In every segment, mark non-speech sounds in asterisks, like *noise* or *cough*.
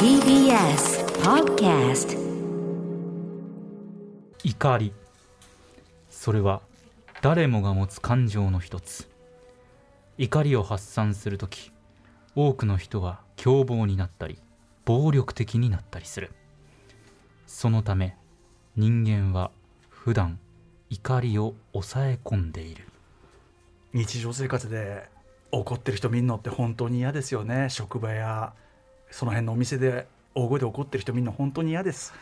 TBS Podcast 怒り。それは誰もが持つ感情の一つ。怒りを発散するとき多くの人は凶暴になったり暴力的になったりする。そのため人間は普段怒りを抑え込んでいる。日常生活で怒ってる人見るのって本当に嫌ですよね。職場やその辺のお店で大声で怒ってる人見るの本当に嫌です。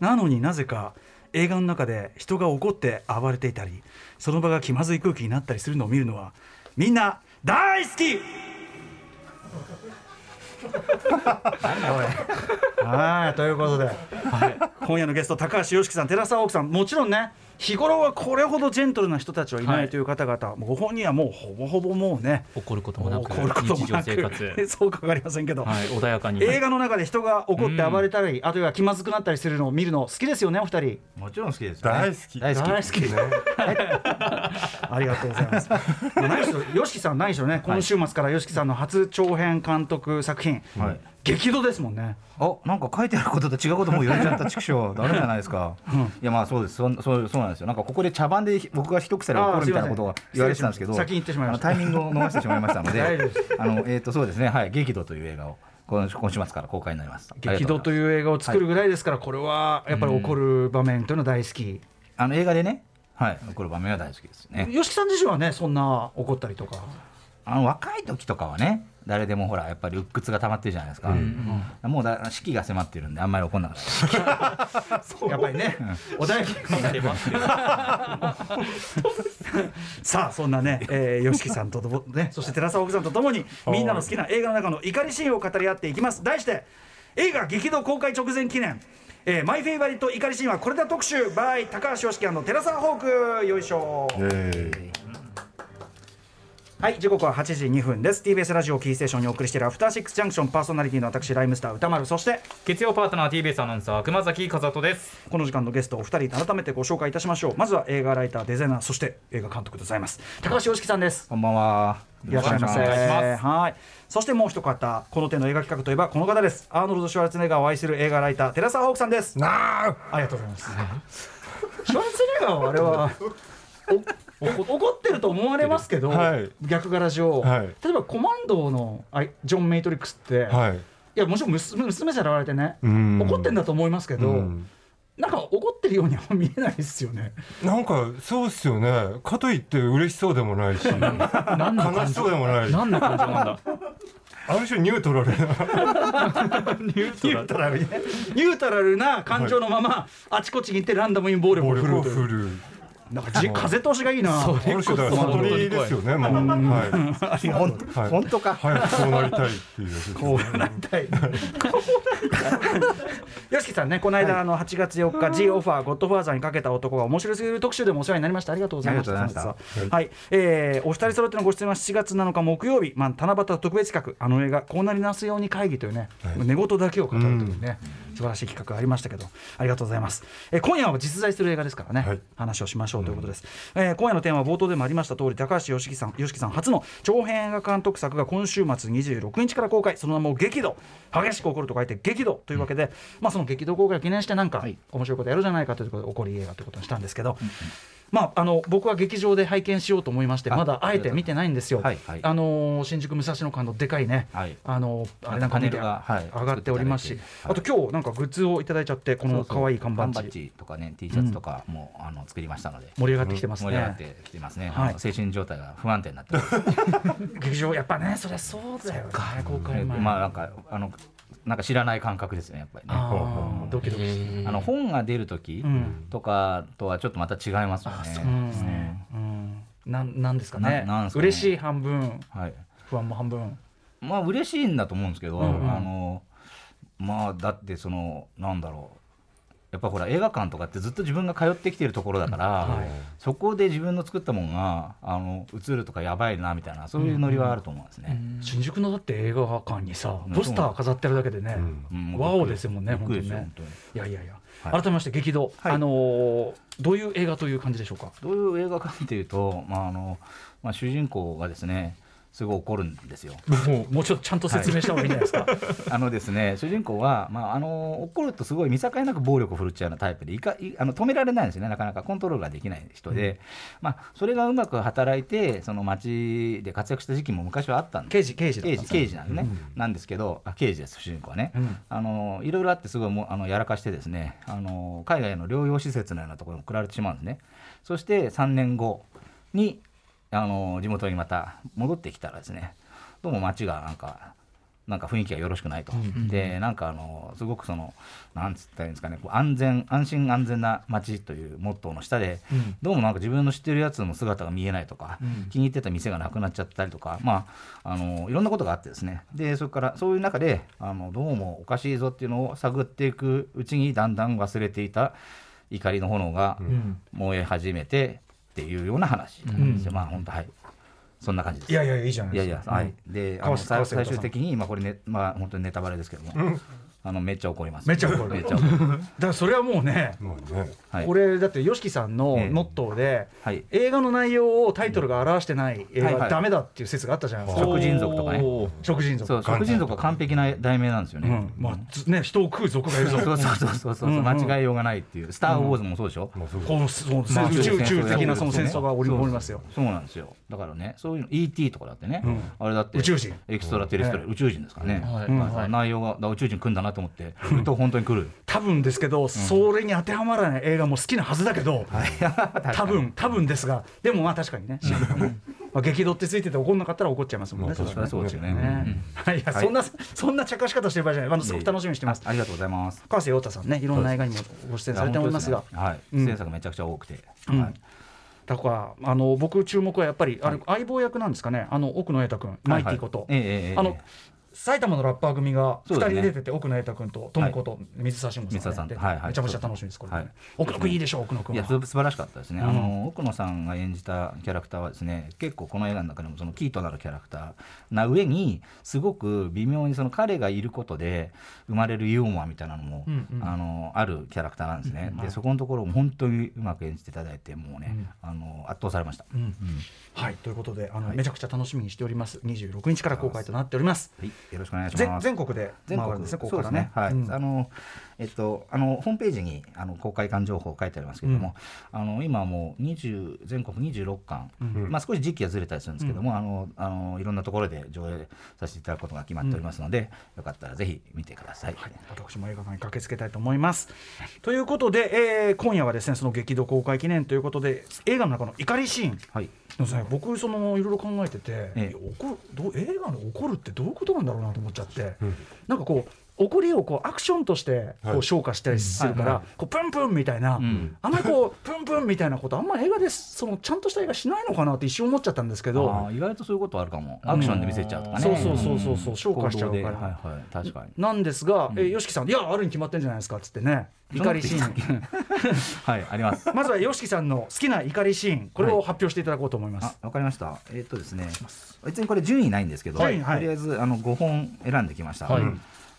なのになぜか映画の中で人が怒って暴れていたりその場が気まずい空気になったりするのを見るのはみんな大好き！はいということで、はい、今夜のゲスト高橋良樹さん寺澤奥さん。もちろんね日頃はこれほどジェントルな人たちはいないという方々、ご本人はもうほぼほぼもうね怒ることもなく怒ることも日常なく生活、*laughs* そうかわかりませんけど、はい、穏やかに映画の中で人が怒って暴れたり、あるいは気まずくなったりするのを見るの好きですよねお二人。もちろん好きです。よね。大好き。大好き。大好きね。*laughs* ありがとうございます。まあ何しろ、よしきさん、何しろね、今週末からよしきさんの初長編監督作品、はい。激怒ですもんね。あ、なんか書いてあることと違うことも言われちゃった畜生、*laughs* ダメじゃないですか。いや、まあ、そうです。そん、そう、そうなんですよ。なんかここで茶番で僕が一癖で怒るみたいなことを言われてたんですけど。先に言ってしまいましたタイミングを逃してしまいましたので。*laughs* あの、えっと、そうですね。はい、激怒という映画を。今今週末から公開になります。激怒とう。いう映画を作るぐらいですから、これはやっぱり怒る場面というのは大好き。あの映画でね。はい、怒る場面は大好きですね。よしきさん自身はね、そんな怒ったりとか。あの若い時とかはね。誰でもほらやっぱり鬱屈が溜まってるじゃないですか、もうだ四季が迫ってるんであんまり怒んなかった。ですやっぱりね、穏やかになれば。*laughs* さあそんなね、えー、さんとともねそして寺澤奥さんとともにみんなの好きな映画の中の怒りシーンを語り合っていきます。題して映画激怒公開直前記念。えー、マイフェイバリット怒りシーンはこれだ特集。by 高橋良樹寺澤ホーク。よいしょ。えはい時刻は8時2分です。TBS ラジオキーステーションにお送りしているアフターシックスジャンクション。パーソナリティの私ライムスター歌丸。そして月曜パートナー TBS アナウンサー熊崎和人です。この時間のゲストお二人改めてご紹介いたしましょう。まずは映画ライターデザイナーそして映画監督でございます。高橋良樹さんです。こんばんは。いらっしゃいませ。よろしくお願いします。はい。そしてもう一方この手の映画企画といえばこの方です。アーノルド・シュワルツェネッガーを愛する映画ライター寺澤ホークさんです。ー、なあ。ありがとうございます。*laughs* シュワルツェネッガーはあれは怒ってると思われますけど、はい。逆柄上、はい。例えばコマンドのあいジョン・メイトリックスって、い、はい。やもちろん娘娘さらわれてねうん。怒ってんだと思いますけど、うん。なんか怒ってるようには見えないですよね。なんかそうっすよね。かといって嬉しそうでもないし *laughs* 悲しそうでもないし。何の感情なんだ？ある種ニュートラルな。*laughs* ニュートラル。ニュートラルな感情のまま、あちこちに行ってランダムに暴力を暴力を振るなんかじ風通しがいいな。ある種だから悟りですよねもう。はい。本はい。本当か。早くそうなりたいっていうこうなりたい。よしきさんね、この間、あの8月4日、G オファー、ゴッドファーザーにかけた男が面白すぎる特集でもお世話になりました。ありがとうございました。はい、えーお二人揃ってのご出演は7月7日木曜日、まあ、七夕特別企画、あの映画、こうなりなすように会議というね、寝言だけを語るというね、素晴らしい企画がありましたけど、ありがとうございます。えー今夜は実在する映画ですからね、はい話をしましょうということです。えー今夜のテーマは冒頭でもありました通り、高橋良樹さん、さん初の長編映画監督作が今週末26日から公開、その名も激怒、激しく怒ると書いて激怒というわけで、まあその激怒公開を記念してなんかはい面白いことやるじゃないかということで怒り映画ということにしたんですけど。まあ、あの僕は劇場で拝見しようと思いましてあまだあえて見てないんですよ。はいはいあのー新宿武蔵野間のでかいね、はいあのーあれなんか見て上がっておりますし、あと今日なんかグッズをいただいちゃってこの可愛い看板ジ。とかね T シャツとかも、あの作りましたので。盛り上がってきてますね。盛り上がってきてますね、はい。精神状態が不安定になってます。*laughs* 劇場やっぱねそりゃそうだよね。公開前。まあなんかあのなんか知らない感覚ですねやっぱりねドキドキして。あの本が出る時うんとかとはちょっとまた違いますよね。うんうんなんなんですかねななんですかね嬉しい半分はい。不安も半分。まあ嬉しいんだと思うんですけど、あのまあだってそのなんだろう。やっぱほら映画館とかってずっと自分が通ってきてるところだから、はい。そこで自分の作ったものがあの映るとかやばいなみたいなそういうノリはあると思うんですね。新宿のだって映画館にさうん。ポスター飾ってるだけでね、うん。ワオですもんね本本当に。いやいやいや、はい。改めまして激動、はい。あのーどういう映画という感じでしょうか？どういう映画かっていうと、まああのまあ、主人公がですねすごい怒るんですよ。もうもうちょっとちゃんと説明した方がいいんじゃないですか。*laughs* あのですね主人公は、まあ、あの怒るとすごい見境なく暴力を振るっちゃうようなタイプでいかいあの止められないんですよねなかなか。コントロールができない人で、まあ、それがうまく働いてその街で活躍した時期も昔はあったんです。刑事刑事刑事刑事なんですね、なんですけどあ刑事です主人公はね、うん。あのいろいろあってすごいもうあのやらかしてですねあの海外の療養施設のようなところに送られてしまうんですね。そして3年後にあの地元にまた戻ってきたらですねどうも街がなんかなんか雰囲気がよろしくないと、でなんかあのすごくそのなんつったらいいんですかねこう安全安心安全な街というモットーの下で、うん。どうもなんか自分の知ってるやつの姿が見えないとか、うん。気に入ってた店がなくなっちゃったりとか、まあ、あのいろんなことがあってですね。でそれからそういう中であのどうもおかしいぞっていうのを探っていくうちにだんだん忘れていた怒りの炎がうん。燃え始めてっていうような話なんですよ、うんまあ本当はいそんな感じです。いやいやいいじゃないいやいや、ですか。はい。で、あの最終的に、まあ、これね、まあ、本当にネタバレですけども。あの、めっちゃ怒ります。めっちゃ怒るめっちゃ怒る。だからそれはもうね、もうねはい。これだって YOSHIKI さんのええモットーで、はい。映画の内容をタイトルが表してない映画ダメだっていう説があったじゃないですか。食人族とかね食人族。そう、食人族は完璧な題名なんですよね。うん、まあずね人を食う族がいるぞ。そうそうそうそう間違いようがないっていう、スター・ウォーズもそうでしょ？こうそうまあ宇宙宇宙的なその戦争が織りますよ。そうなんですよ。だからね、そういうの、E.T. とかだってね、うんあれだって、宇宙人エクストラテレストラ、宇宙人ですからね。内容が、宇宙人来るんだなと思って、来ると本当に来る。多分ですけど、それに当てはまらない映画も好きなはずだけど、*laughs* 多分多分ですが、でもまあ確かにね、まあ激怒ってついてて怒んなかったら怒っちゃいますもんね。まあそれはそうですよね。ね。うん。い。やそんなそんな茶化し方してる場合じゃない。あのすごく楽しみにしてます。あありがとうございます。川瀬陽太さんね、いろんな映画にもご出演されておりますが。はい、うん。出演作めちゃくちゃ多くて。うん。はい。だからあの僕注目はやっぱりあれ相棒役なんですかね。あの奥野瑛太君マイティこと、あの埼玉のラッパー組が2そうですね。人出てて、奥野瑛太君と友子と水沢慎吾水さんがやって。沢さん。はいはい。めちゃめちゃ楽しみですこれ、はい。奥野君いいでしょ奥野君はいやす素晴らしかったですね、うん。あの奥野さんが演じたキャラクターはですね結構この映画の中でもそのキーとなるキャラクター。な上にすごく微妙にその彼がいることで生まれるユーモアみたいなのも、あのあるキャラクターなんですね、でそこのところも本当にうまく演じていただいてもうね、うん。あの圧倒されました、はい。ということであの、はい。めちゃくちゃ楽しみにしております。26日から公開となっております。はい、よろしくお願いし全ます。全国で全国ですねここからね、はい、うん。あのえっとあのホームページにあの公開館情報書いてありますけれども、あの今はもう20全国26館、うん。まあ少し時期はずれたりするんですけども、あのあのいろんなところで上映させていただくことが決まっておりますので、よかったらぜひ見てください。はい、私も映画館に駆けつけたいと思います。ということで、えー今夜はですねその激怒公開記念ということで映画の中の怒りシーン。はい、でもね、僕そのいろいろ考えてて、ええ。怒るどう映画で怒るってどういうことなんだろうなと思っちゃって、うん。なんかこう怒りをこうアクションとしてこはい。う消化したりするから、はいはいこうプンプンみたいな、ん。あんまりこうプンプンみたいなことあんまり映画でそのちゃんとした映画しないのかなって一瞬思っちゃったんですけど意外とそういうことあるかも。アクションで見せちゃうとかね、そうそうそうそうそうん消化しちゃうから。はいはい。確かに。なんですが、えー、吉木さんいやあるに決まってんじゃないですかっつってね。怒りシーン。*laughs* はいあります。*laughs* まずは YOSHIKI さんの好きな怒りシーンこれを発表していただこうと思います、あわかりました。えーっとですね。別にこれ順位ないんですけど、はいはい。とりあえずあの5本選んできました、はい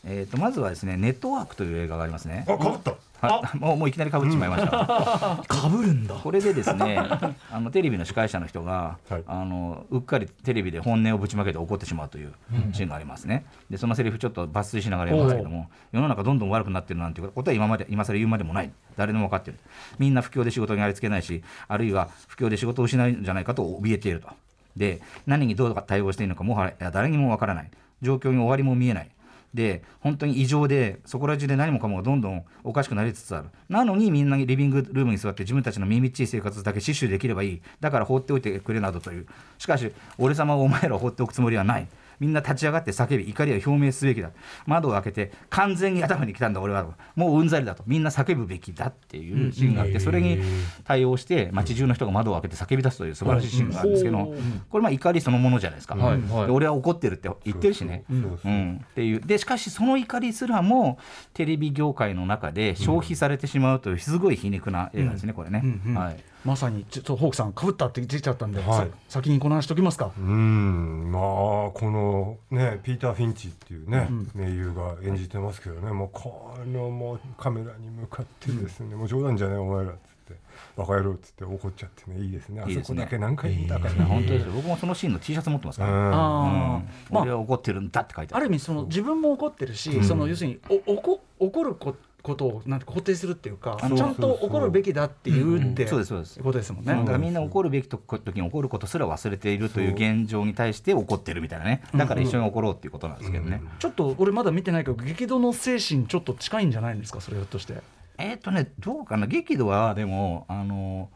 えー、とまずはですね「ネットワーク」という映画がありますね。あ、かぶった。はい、*laughs* もうもういきなりかぶってしまいました、かぶるんだ。これでですね *laughs* あのテレビの司会者の人が、はい。あのうっかりテレビで本音をぶちまけて怒ってしまうというシーンがありますね、でそのセリフちょっと抜粋しながら言いますけども世の中どんどん悪くなってるなんていうことは今まで今更言うまでもない。誰でも分かってる。みんな不況で仕事にありつけないしあるいは不況で仕事を失うんじゃないかと怯えていると。で何にどう対応していいのかもはや誰にも分からない。状況に終わりも見えないで本当に異常でそこら中で何もかもがどんどんおかしくなりつつある。なのにみんなリビングルームに座って自分たちの耳っちい生活だけ死守できればいい。だから放っておいてくれなどという。しかし俺様をお前らを放っておくつもりはない。みんな立ち上がって叫び怒りを表明すべきだ。窓を開けて完全に頭に来たんだ俺はもううんざりだと。みんな叫ぶべきだっていうシーンがあってそれに対応して街中の人が窓を開けて叫び出すという素晴らしいシーンがあるんですけどこれまあ怒りそのものじゃないですか、はい。はい。で俺は怒ってるって言ってるしね、っていう。でしかしその怒りすらもテレビ業界の中で消費されてしまうというすごい皮肉な映画ですね、これね、はい、まさにちょっとホークさんかぶったって言っちゃったんで、はい。さ先にこの話しときますか。うーん。まあこのねピーター・フィンチっていうね、名優が演じてますけどね。もうこのもうカメラに向かってですね、もう冗談じゃないお前らっつってバカ野郎っつって怒っちゃってねいいですね。あそこいいですね。だけ何回見たかいや本当ですよ。僕もそのシーンの T シャツ持ってますから、うん。あうん。ーまあ。俺は怒ってるんだって書いてある。ある意味その自分も怒ってるし、その要するにお怒怒るこことをなんて肯定するっていうかちゃんと怒るべきだっていうって、そうですそうです。ことですもんね。だからみんな怒るべきと時に怒ることすら忘れているという現状に対して怒ってるみたいなね。だから一緒に怒ろうっていうことなんですけどね、ちょっと俺まだ見てないけど激怒の精神ちょっと近いんじゃないんですかそれひょっとして。えっ、とねどうかな激怒はでもあの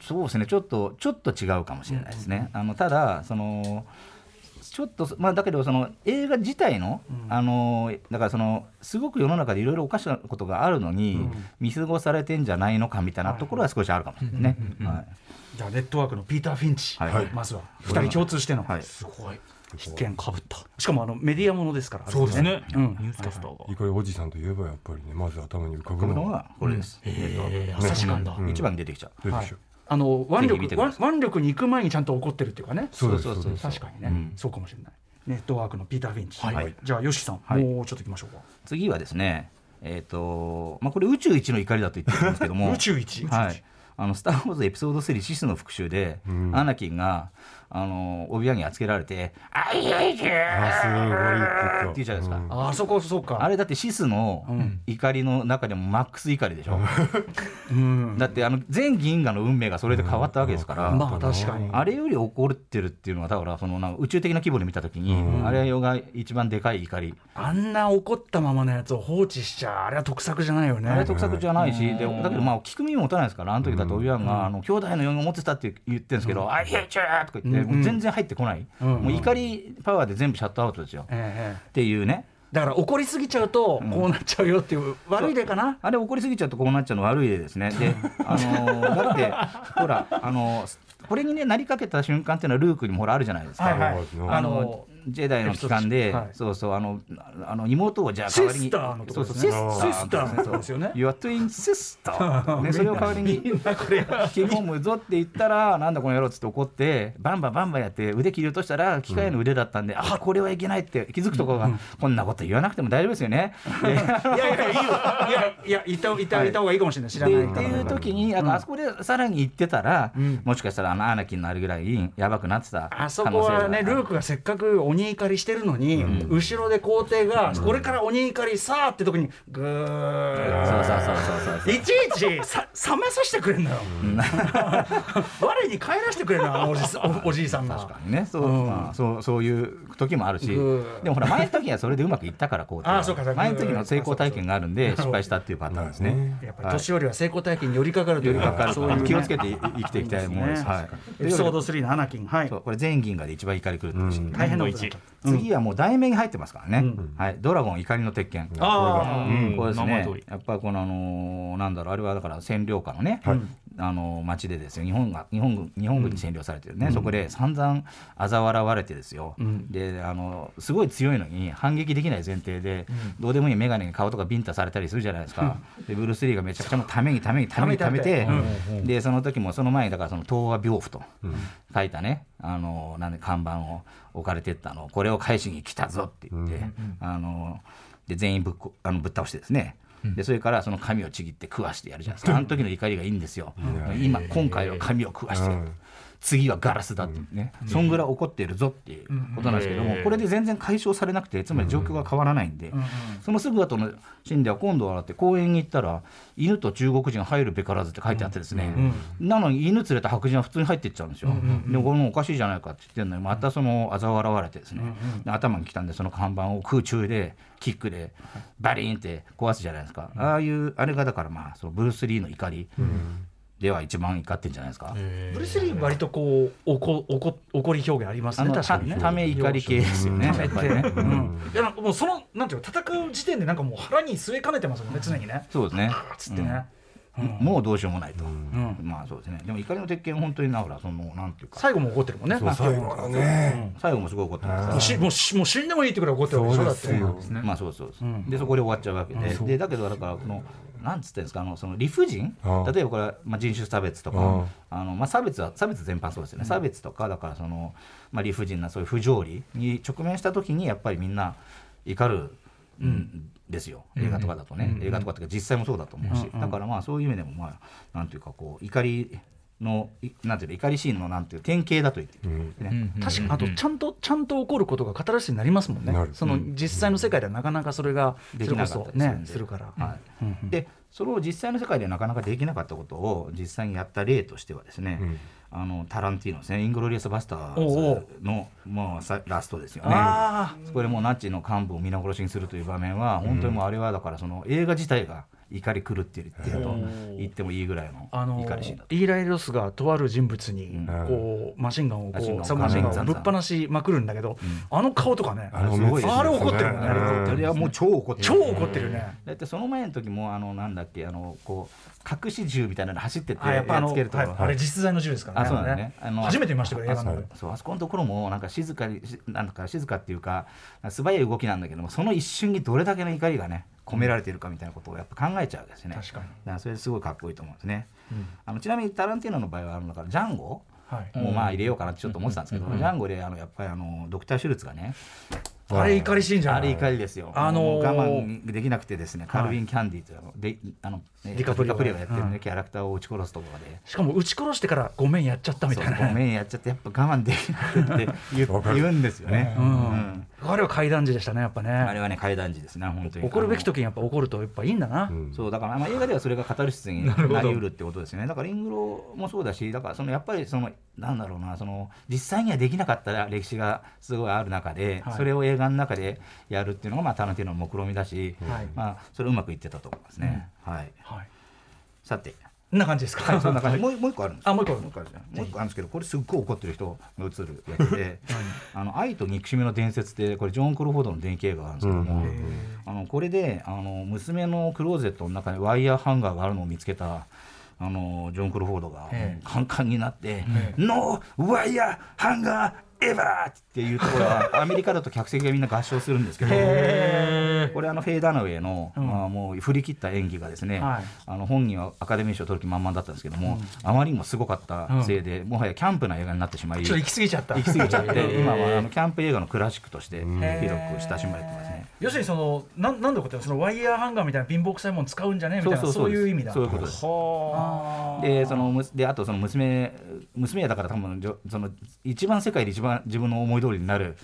そうですねちょっとちょっと違うかもしれないですね、あのただそのちょっとまあだけどその映画自体の、あのだからそのすごく世の中でいろいろおかしなことがあるのに、見過ごされてんじゃないのかみたいなところは少しあるかもしれないね、はい。じゃあネットワークのピーター・フィンチ、はい。まずは2人共通しての、はい。すごい。必見かぶった。しかもあのメディアものですからそうですね、うん。ニュースキャスターが、いかりおじさんといえばやっぱりねまず頭に浮かぶのは。これです、えー、朝日館だ、うん。一番に出てきちゃう、出てきちゃうあの腕力腕腕力に行く前にちゃんと怒ってるっていうかね。そうそうそう確かにね、うん。そうかもしれない。ネットワークのピーター・フィンチ、はい。じゃあ YOSHI さん、はいもうちょっといきましょうか。次はですねえっ、とまあこれ宇宙一の怒りだと言ってるんですけども。*laughs* 宇宙一宇宙一。はい。あのスター・ウォーズエピソード3シスの復讐で、うん。アナキンがあのオビワンにつけられて「あいやい。やあすごいって言うじゃないですか、うん。あそこそうか。あれだってシスのん。怒りの中でもマックス怒りでしょ、うん。だってあの全銀河の運命がそれで変わったわけですから、まあ確かに。あれより怒ってるっていうのはだからそのなんか宇宙的な規模で見たときに、うん。あれが一番でかい怒り、あんな怒ったままのやつを放置しちゃあれは得策じゃないよね。あれ得策じゃないし、うん。でだけどまあ聞く耳持たないですからあの時だってオビワンが、あの兄弟のように思ってたって言ってるんですけど「あいやいや」とか言って、うんもう全然入ってこない、うんもう怒りパワーで全部シャットアウトですよ、ええっていうね。だから怒りすぎちゃうとこうなっちゃうよっていう悪い例かな？あれ怒りすぎちゃうとこうなっちゃうの悪い例ですね。で、*laughs* あのーだってほらあのーこれにねなりかけた瞬間っていうのはルークにもほらあるじゃないですか。はいはい。あのジェダイの期間で、はい。そうそうあのあの妹をじゃあシ代わりにスターのとこそうですそうねシスター。ですよね。Your twin sister *laughs* ねそれを代わりに引き込むぞって言ったらなんだこの野郎っつって怒ってバンバンバンバンやって腕切り落としたら機械の腕だったんで、あこれはいけないって気づくところが、こんなこと言わなくても大丈夫ですよね。で *laughs* いやいやいいよいやいや言った言った言った方がいいかもしれない。知らない。っていう時にあのあそこでさらに言ってたら、ん。もしかしたらあのアナキンのあれぐらいやばくなってたあそこはねルークがせっかく鬼怒りしてるのに、後ろで皇帝が、これから鬼怒りさあって時にぐー。そうそうそうそうそういちいちさ冷まさせてくれんのよ。*laughs* 我に帰らせてくれんのあのおじいさんが。確かにね。そう,、うん。まあ、そうそういう時もあるし。うんでもほら前の時はそれでうまくいったからこうあそうかそうか。前の時の成功体験があるんで失敗したっていうパターンですね。やっぱり年寄りは成功体験に寄りかかるというかかる。そういうね。気をつけて生きていきたいものです。ねはい、エピソード3のアナキンはい。これ全銀河で一番怒り狂ってるし、うん。大変なこ次はもう題名に入ってますからね、うん。はい、ドラゴン怒りの鉄拳。あうん。これですね。やっぱりこの、あのーなんだろう、あれはだから占領下のね、はいあのー町でですよ、日本が日本軍日本軍に占領されてるね、そこで散々嘲笑われてですよ、ん。であのすごい強いのに反撃できない前提で、どうでもいい眼鏡に顔とかビンタされたりするじゃないですか、でブルース・リーがめちゃくちゃもうためにためにためにためて、でその時もその前に、だからその東亜病婦と書いたね、あのーなんで看板を置かれてったの、これを返しに来たぞって言って。あので全員ぶっこあのぶっ倒してですね、でそれからその髪をちぎって食わしてやるじゃないですか、あの時の怒りがいいんですよ、今、今回は髪を食わしてやる、次はガラスだってね、そんぐらい怒っているぞっていうことなんですけども、これで全然解消されなくて、つまり状況が変わらないんで、そのすぐ後のシーンでは、今度はだって公園に行ったら、犬と中国人入るべからずって書いてあってですね、なのに犬連れた白人は普通に入っていっちゃうんですよ、でこれもおかしいじゃないかって言ってるのに、またその嘲笑われてですね、で頭に来たんで、その看板を空中で、キックでバリーンって壊すじゃないですか、ああいう、あれがだから、まあ、そのブルース・リーの怒りでは一番怒ってんじゃないですか。ブルース・リー割とこうおこおこ怒り表現ありますね確かにね。ため怒り系ですよね、やっぱりね。ううん。ん。いやなんかもうそのなんていうの戦う時点でなんかもう腹に据えかねてますもんね常にね。そうですね。つってね、もうどうしようもないと。ん。まあそうですね。でも怒りの鉄拳本当になほらそのなんていうか。最後も怒ってるもんね。最後からね。最後もすごい怒ってますもうしもうしもう死んでもいいってくらい怒ってるわけでしょだまあそうそうそう、でそこで終わっちゃうわけで、でだけどだからこのなんつってんですかあのその理不尽？例えばこれ、まあ、人種差別とか。あの、まあ、差別は差別全般そうですよね、差別とかだからその、まあ、理不尽なそういう不条理に直面した時にやっぱりみんな怒るうんですよ。映画とかだとね、映画とかって実際もそうだと思うし、だからまあそういう意味でもまあなんていうかこう怒りのいなんていうの怒りシーンのなんていう典型だと言っていい、ね。確かあとちゃんとちゃんと起こることがカタルシスになりますもんね。その実際の世界ではなかなかそれができなかったりね。するから、はい。うん。うん。でそれを実際の世界でなかなかできなかったことを実際にやった例としてはですね、うん。あのタランティーノですね。イングロリアス・バスターズのもうさラストですよね。こでもうナチの幹部を皆殺しにするという場面は本当にもうあれはだからその映画自体が怒り狂っているっていうと言ってもいいぐらいのあの怒りシーンだと。イーライ・ロスがとある人物にうん。こうマシンガンをマシンガンをこうサブマシンガンガンガンをぶっ放しまくるんだけど、あの顔とかねあれすごいですよあれ怒ってるもんね。うんあれはもう超怒ってる。超怒ってるね。だってその前の時もあのなんだっけあのこう隠し銃みたいなの走ってってやっぱつけるとあれ実在の銃ですからね。あそうなんだね。あの初めて見ましたから映画のそうあそこのところもなんか静かにしなんか静かっていうか素早い動きなんだけどもその一瞬にどれだけの怒りがね込められているかみたいなことをやっぱ考えちゃうですね。確かに。だからそれすごいかっこいいと思うんですね、あのちなみにタランティーノの場合はあのだからジャンゴはい。もうまあ入れようかなってちょっと思ってたんですけど、ジャンゴであのやっぱりあのドクター・シュルツがねあれ怒りシーンじゃないあれ怒りですよ、あの我慢できなくてですね、カルビン・キャンディというあのであのねディカプリオが。がやってるね、うん。キャラクターを撃ち殺すところで。しかも撃ち殺してからごめんやっちゃったみたいな。ごめんやっちゃってやっぱ我慢できなくてって言言うんですよね、ううん。んあれは階段時でしたねやっぱね。あれはね階段時ですね本当に。怒るべき時にやっぱ怒るとやっぱいいんだな、うん。そうだから、まあ、映画ではそれがカタルシスに *laughs* なりうるってことですよね。だからイングロもそうだしだからそのやっぱりそのなんだろうなその実際にはできなかった歴史がすごいある中で、はい。それを映画の中でやるっていうのが、まあ、タランティの目論見みだし、はい。まあ、それうまくいってたと思いますね、はい。はい。さて。こんな感じですか、はい、そんな感じ。もうもう一個あるんです。よ。あもう一個あるもう一個あるんですよ。もう一個あるんですけど、これすっごい怒ってる人が映るやつで、あの愛と憎しみの伝説ってこれジョン・クロフォードの電気映画があるんですけども、うん。あのこれであの娘のクローゼットの中にワイヤーハンガーがあるのを見つけた。あのジョーン・クロフォードがええ。カンカンになって「ノーワイヤーハンガーエヴァー!」っていうところは *laughs* アメリカだと客席がみんな合唱するんですけどこれあのフェイ・ダナウェイの、まあ、もう振り切った演技がですね、はい。あの本人はアカデミー賞を取る気満々だったんですけども、あまりにもすごかったせいで、もはやキャンプな映画になってしまいちょっと行き過ぎちゃった。行き過ぎちゃって、*laughs* 今はあのキャンプ映画のクラシックとして広く親しまれてますね。要するにそのなんなんでことそのワイヤーハンガーみたいな貧乏くさいもの使うんじゃね？えみたいなそういう意味だ。そういうことです。はあ。でそのむであとその娘娘やだから多分その一番世界で一番自分の思い通りになる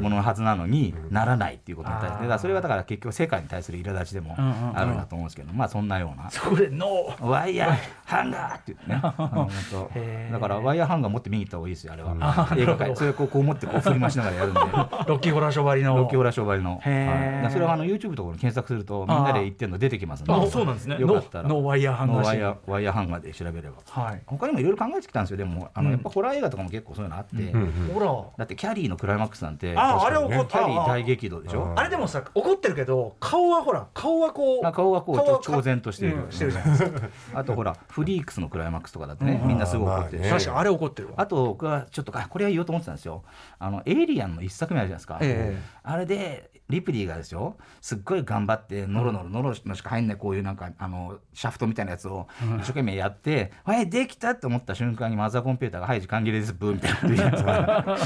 もののはずなのに、ならないっていうことに対してだからそれはだから結局世界に対する苛立ちでもあるんだと思うんですけど、まあそんなような。そこでノー。ワイヤーハンガーって言ってね。*laughs* だからワイヤーハンガー持って見に行った方がいいですよあれは、あ映画館それこうこう持ってこう振り回しながらやるんで。*laughs* ロッキーホラーショーばりの。ロッキーオラ商売の、へー。はい。だからそれはあの YouTube とかで検索するとみんなで言ってるの出てきますんで。あそうなんですね。よかったら。ノーワイヤーハンガーワイヤーワイヤーハンガーで調べれば。はい。他にもいろいろ考えてきたんですよ。でもあの、うんやっぱホラー映画とかも結構そういうのあって、うんうんほらだってキャリーのクライマックスなんてああれ怒っキャリーあ大激怒でしょ？ああれ。でもさ怒ってるけど顔はほら顔はこうあ顔はこう顔はちょっと超然としているうんしてるじゃないですかあとほらフリークスのクライマックスとかだってね、みんなすごい怒ってる。し、まあね。確かにあれ怒ってるわ。あと僕はちょっとあこれは言おうと思ってたんですよ。あのエイリアンの一作目あるじゃないですか、ええ。あれでリプリーがですよすっごい頑張ってノロノロノロのしか入んないこういうなんかあのシャフトみたいなやつを一生懸命やって「はいできた!」って思った瞬間にマザーコンピューターが「はい時間切れですブー」みたいなこと言うじゃないで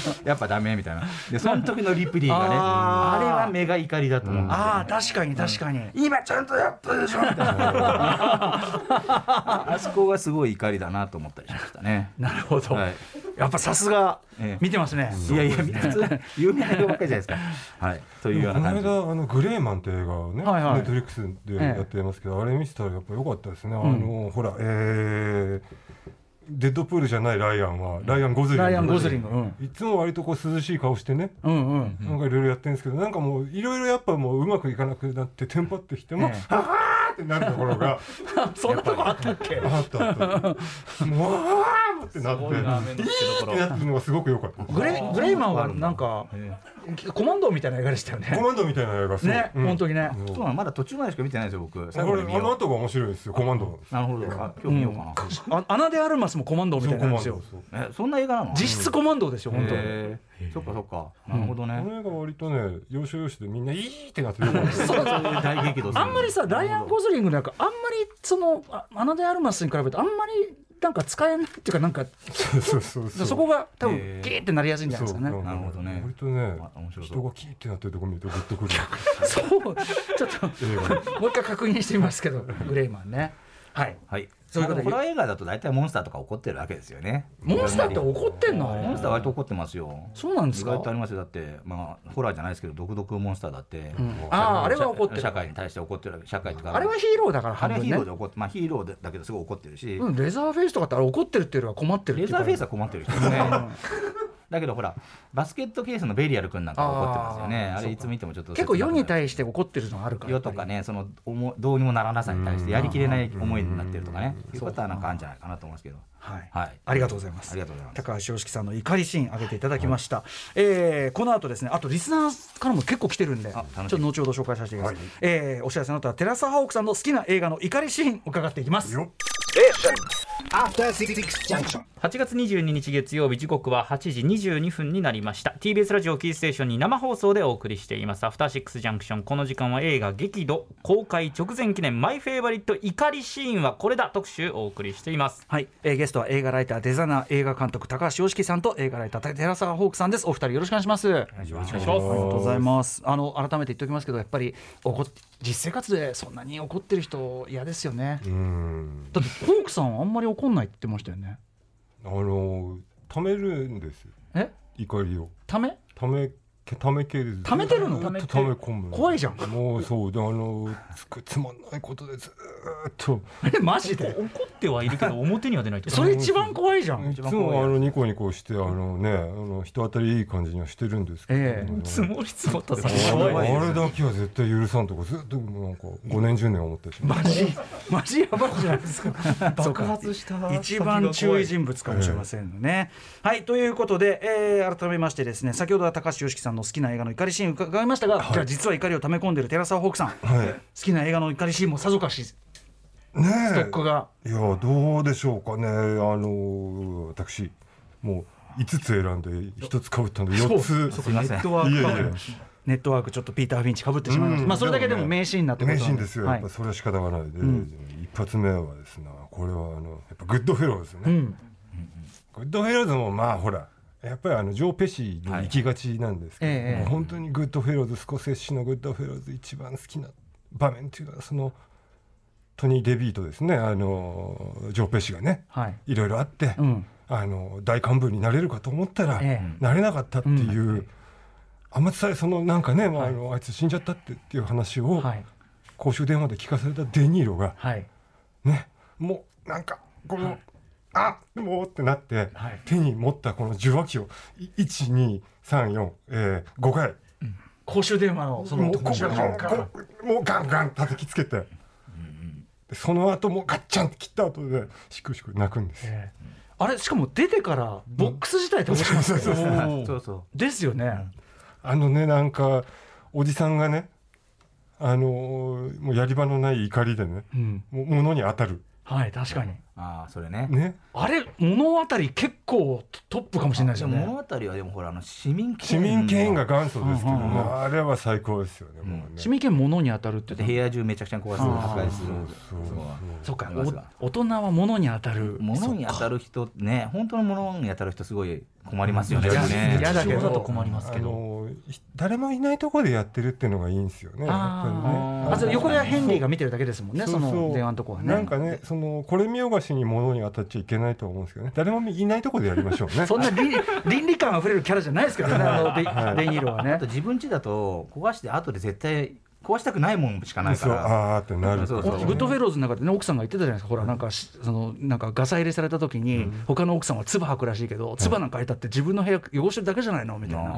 すかやっぱダメみたいな。でその時のリプリーがねあれはメガ怒りだと思うんですよね。ああ確かに確かに。今ちゃんとやったでしょみたいな。*laughs* あそこがすごい怒りだなと思ったりしましたね。なるほど。はいやっぱさすがええ。見てますね。いやいや、普通、有名な映画ばっかりじゃないですか。*laughs* はい、というようこのな感じ。間あのグレーマンって映画をね、はいはい。ネットフリックスでやってますけど、あれ見せたらやっぱ良かったですね。あのほら、えーデッドプールじゃないライアンはライアンゴズリング。ライアン・ゴズリングうん。いつも割とこう涼しい顔してね、うんうん。なんかいろいろやってるんですけど、なんかもういろいろやっぱもううまくいかなくなってテンパってきても、ええ。ははーってなるところが *laughs* そんなとこあったっけ？あったあった。もうわーってなって、いいってなってるのがすごく良かった。グレグレイマンはなんかコマンドみたいな映画でしたよね。コマンドみたいな映画ねうん。本当にね。そう。なのまだ途中までしか見てないですよ、僕。最これあの後が面白いですよコマンドう。なるほど、あ、今日見ようかな。あアナ・デ・アルマスもコマンドーみたいなんですよ。そそんな映画なの？実質コマンドーですよ本当にそっか、そっか。なるほどね。こ。の映画割とね要所要所でみんないいってなってよかったですそういう。大激怒。あんまりさライアン・ゴズリングなんかあんまりそのあアナ・デ・アルマスに比べてあんまりなんか使えないっていうかなんかそうそうそうそう。そこが多分へー。ってなりやすいんじゃないですかね。なるほどね。割とねまあ面白そう。人がキーってなってるとこ見るとグッとくる。そう。ちょっともう一回確認してみますけどグレイマンねはい。はい。そういうことで。ホラー映画だと大体モンスターとか怒ってるわけですよね。モンスターって怒ってんの？モンスター割と怒ってますよ。そうなんですか？意外とありますよ。だってまあホラーじゃないですけど独特モンスターだって、うん。あああれは怒ってる。社会に対して怒ってる社会とか。あれはヒーローだからあれはヒーローで怒ってまあヒーローだけどすごい怒ってるし、うんレザーフェイスとかってあれ怒ってるっていうよりは困ってるレザーフェイスは困ってる人ですね *laughs* だけどほらバスケットケースのベリアル君なんかは怒ってますよね。あれいつ見てもちょっと結構世に対して怒ってるのがあるから世とかねその思どうにもならなさに対してやりきれない思いになってるとかねいうことはなんかあるんじゃないかなと思いますけど。はい。はい。ありがとうございます。ありがとうございます。高橋洋樹さんの怒りシーン挙げていただきました、えーこの後ですねあとリスナーからも結構来てるんでちょっと後ほど紹介させてください、えーお知らせの後はテラサハオクさんの好きな映画の怒りシーン伺っていきますよっ After Six Junction. 8月22日月曜日時刻は8時22分になりました。TBS ラジオキーステーションに生放送でお送りしています。アフターシックスジャンクションこの時間は映画激怒公開直前記念。マイフェイバリット怒りシーンはこれだ特集お送りしています。はい、えーゲストは映画ライターデザイナー映画監督高橋洋樹さんと映画ライター寺澤ホークさんです。お二人よろしくお願いします。よろしくお願いします。ありがとうございます。あの改めて言っておきますけどやっぱり怒っ実生活でそんなに怒ってる人嫌ですよね。だってホークさんはあんまり怒んないって言ってましたよね。あの貯めるんです。え？怒りを。ため？ためため系です溜めてるの？ずっと溜め込む。怖いじゃん。もうそう。であのつくつまんないことでずーっと。えマジで？怒ってはいるけど *laughs* 表には出ないってそれ一番怖いじゃん。いつ。もあのニコニコしてあのねあの人当たりいい感じにはしてるんですけど、ええ。あの積もり積もったさあれあれだけは絶対許さんとかずっとなんか5年10年思ってし。まうマジマジやばいじゃないですか。そうか発した。一番注意人物かもしれませんね。はいということで、えー改めましてですね先ほどは高橋良樹さんの好きな映画の怒りシーン伺いましたが、じゃあ実は怒りを溜め込んでいる寺澤ホークさん、好はい。きな映画の怒りシーンもさぞかしスねえ。トックが、いやどうでしょうかね。あの私もう5つ選んで1つかぶったんで4つ。ネットワークいえいえ。ネットワークちょっとピーター・フィンチかぶってしまいました、うん。まあそれだけでも名シーンになってこと名シーンですよ、はい。やっぱそれは仕方がないで、ん。一発目はですねこれはあのやっぱグッドフェローズですよね、うん。グッドフェローズもまあほらやっぱりあのジョー・ペシに行きがちなんですけど、はい。本当にグッドフェローズスコセッシのグッドフェローズ一番好きな場面っていうのはそのトミー・デビートですね。あのジョー・ペシがねはい。いろいろあって、うん。あの大幹部になれるかと思ったら、ええ。なれなかったっていう、あんま伝えそのなんかね、まああのあいつ死んじゃったってっていう話を、はい。公衆電話で聞かされたデニーロがはい。ねもうなんかこの、あもうってなって、はい。手に持ったこの受話器を1234、えー、5回。公衆電話のそのもうもうガンガン叩きつけて、でその後もうガッチャンって切った後でしくしく泣くんです。ええ。あれしかも出てからボックス自体倒しますようそうですよね、あのねなんかおじさんがねあのーもうやり場のない怒りでねうん、もう物に当たる。はい確かにああそれね。ね。あれ物語結構トップかもしれないですよね。物語はでもほらあの市民権。市民権が元祖ですけどね、うんうんうん。あれは最高ですよね、もうね。市民権物に当たるってだって部屋中めちゃくちゃ壊す破壊するそうそうそう。か大人は物に当たる。物に当たる人ね本当の物に当たる人すごい困りますよね。嫌だけど。困りますけあど誰もいないところでやってるっていうのがいいんですよね。やっぱりね。あーあそれ横でヘンリーが見てるだけですもんねそそう。そうの電話のとこはね。なんかね、そのこれ見よがしに物に当たっちゃいけないと思うんですけどね。誰もいないところでやりましょうね。そんな倫 *laughs* 倫理観あふれるキャラじゃないですけどね。あのデデニーロはね。あと自分家だと壊して後で絶対壊したくないもんしかないから。あーってなる。そうそう。グッドフェローズの中でね奥さんが言ってたじゃないですか。ほらなんかしそのなんかガサ入れされた時に他の奥さんは唾吐くらしいけど唾なんか入ったって自分の部屋汚してるだけじゃないの？みたいな。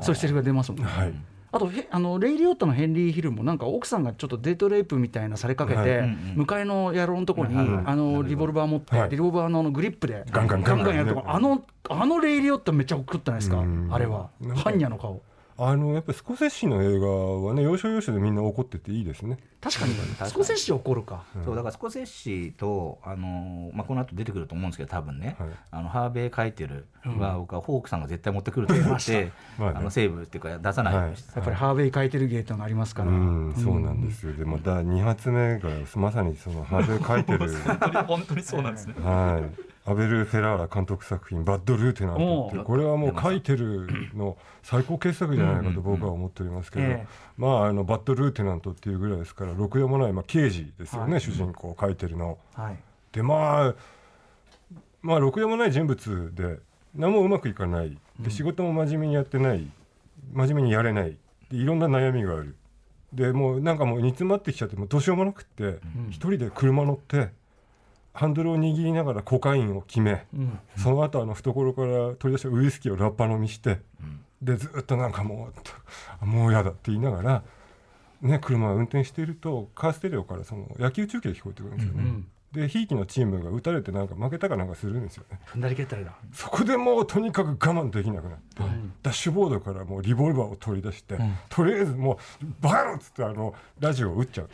そういうセリフが出ますもんね。はい。あとへあのレイ・リオットのヘンリー・ヒルもなんか奥さんがちょっとデートレイプみたいなされかけて、向かいの野郎のとこに、うんあのリボルバー持って、はい。リボルバーのあのグリップでガガンガンガンガンやるとか、ねあのあのレイ・リオットめっちゃ送ったないですか、うん。あれは。般若の顔あのやっぱりスコセッシの映画はね要所要所でみんな怒ってていいですね。確かに。確かに。スコセッシ怒るか、そうだからスコセッシとあの、まあ、この後出てくると思うんですけど多分ね、はい。あのハーベイ書いてるは、僕はホークさんが絶対持ってくると思って、*laughs* まあね。あのセーブっていうか出さないようにしてやっぱりハーベイ・カイテルゲートがありますから、うん、そうなんですよ。でまた二発目がまさにそのハーベイ・カイテル。*laughs* 本当にそうなんですね。はい。アベル・フェラーラ監督作品「バッド・ルーテナント」ってこれはもうカイテルの最高傑作じゃないかと僕は思っておりますけど、ええ。まああのバッド・ルーテナントっていうぐらいですからろくでもない、まあ、刑事ですよね、はい。主人公カイテルの。はい。でまあまあろくでもない人物で何もうまくいかない。で仕事も真面目にやってない。真面目にやれない。でいろんな悩みがある。でもうなんかもう煮詰まってきちゃってもうどうしようもなくって一、人で車乗ってハンドルを握りながらコカインを決め、うん。その後あの懐から取り出したウイスキーをラッパ飲みして、でずっとなんかもうもうやだって言いながら、ね、車を運転しているとカーステレオからその野球中継が聞こえてくるんですよね。うんでひいきのチームが打たれてなんか負けたかなんかするんですよね。踏んだり蹴ったりだ。そこでもうとにかく我慢できなくなって、ダッシュボードからもうリボルバーを取り出して、とりあえずもうバカ野郎っつってあのラジオを撃っちゃう、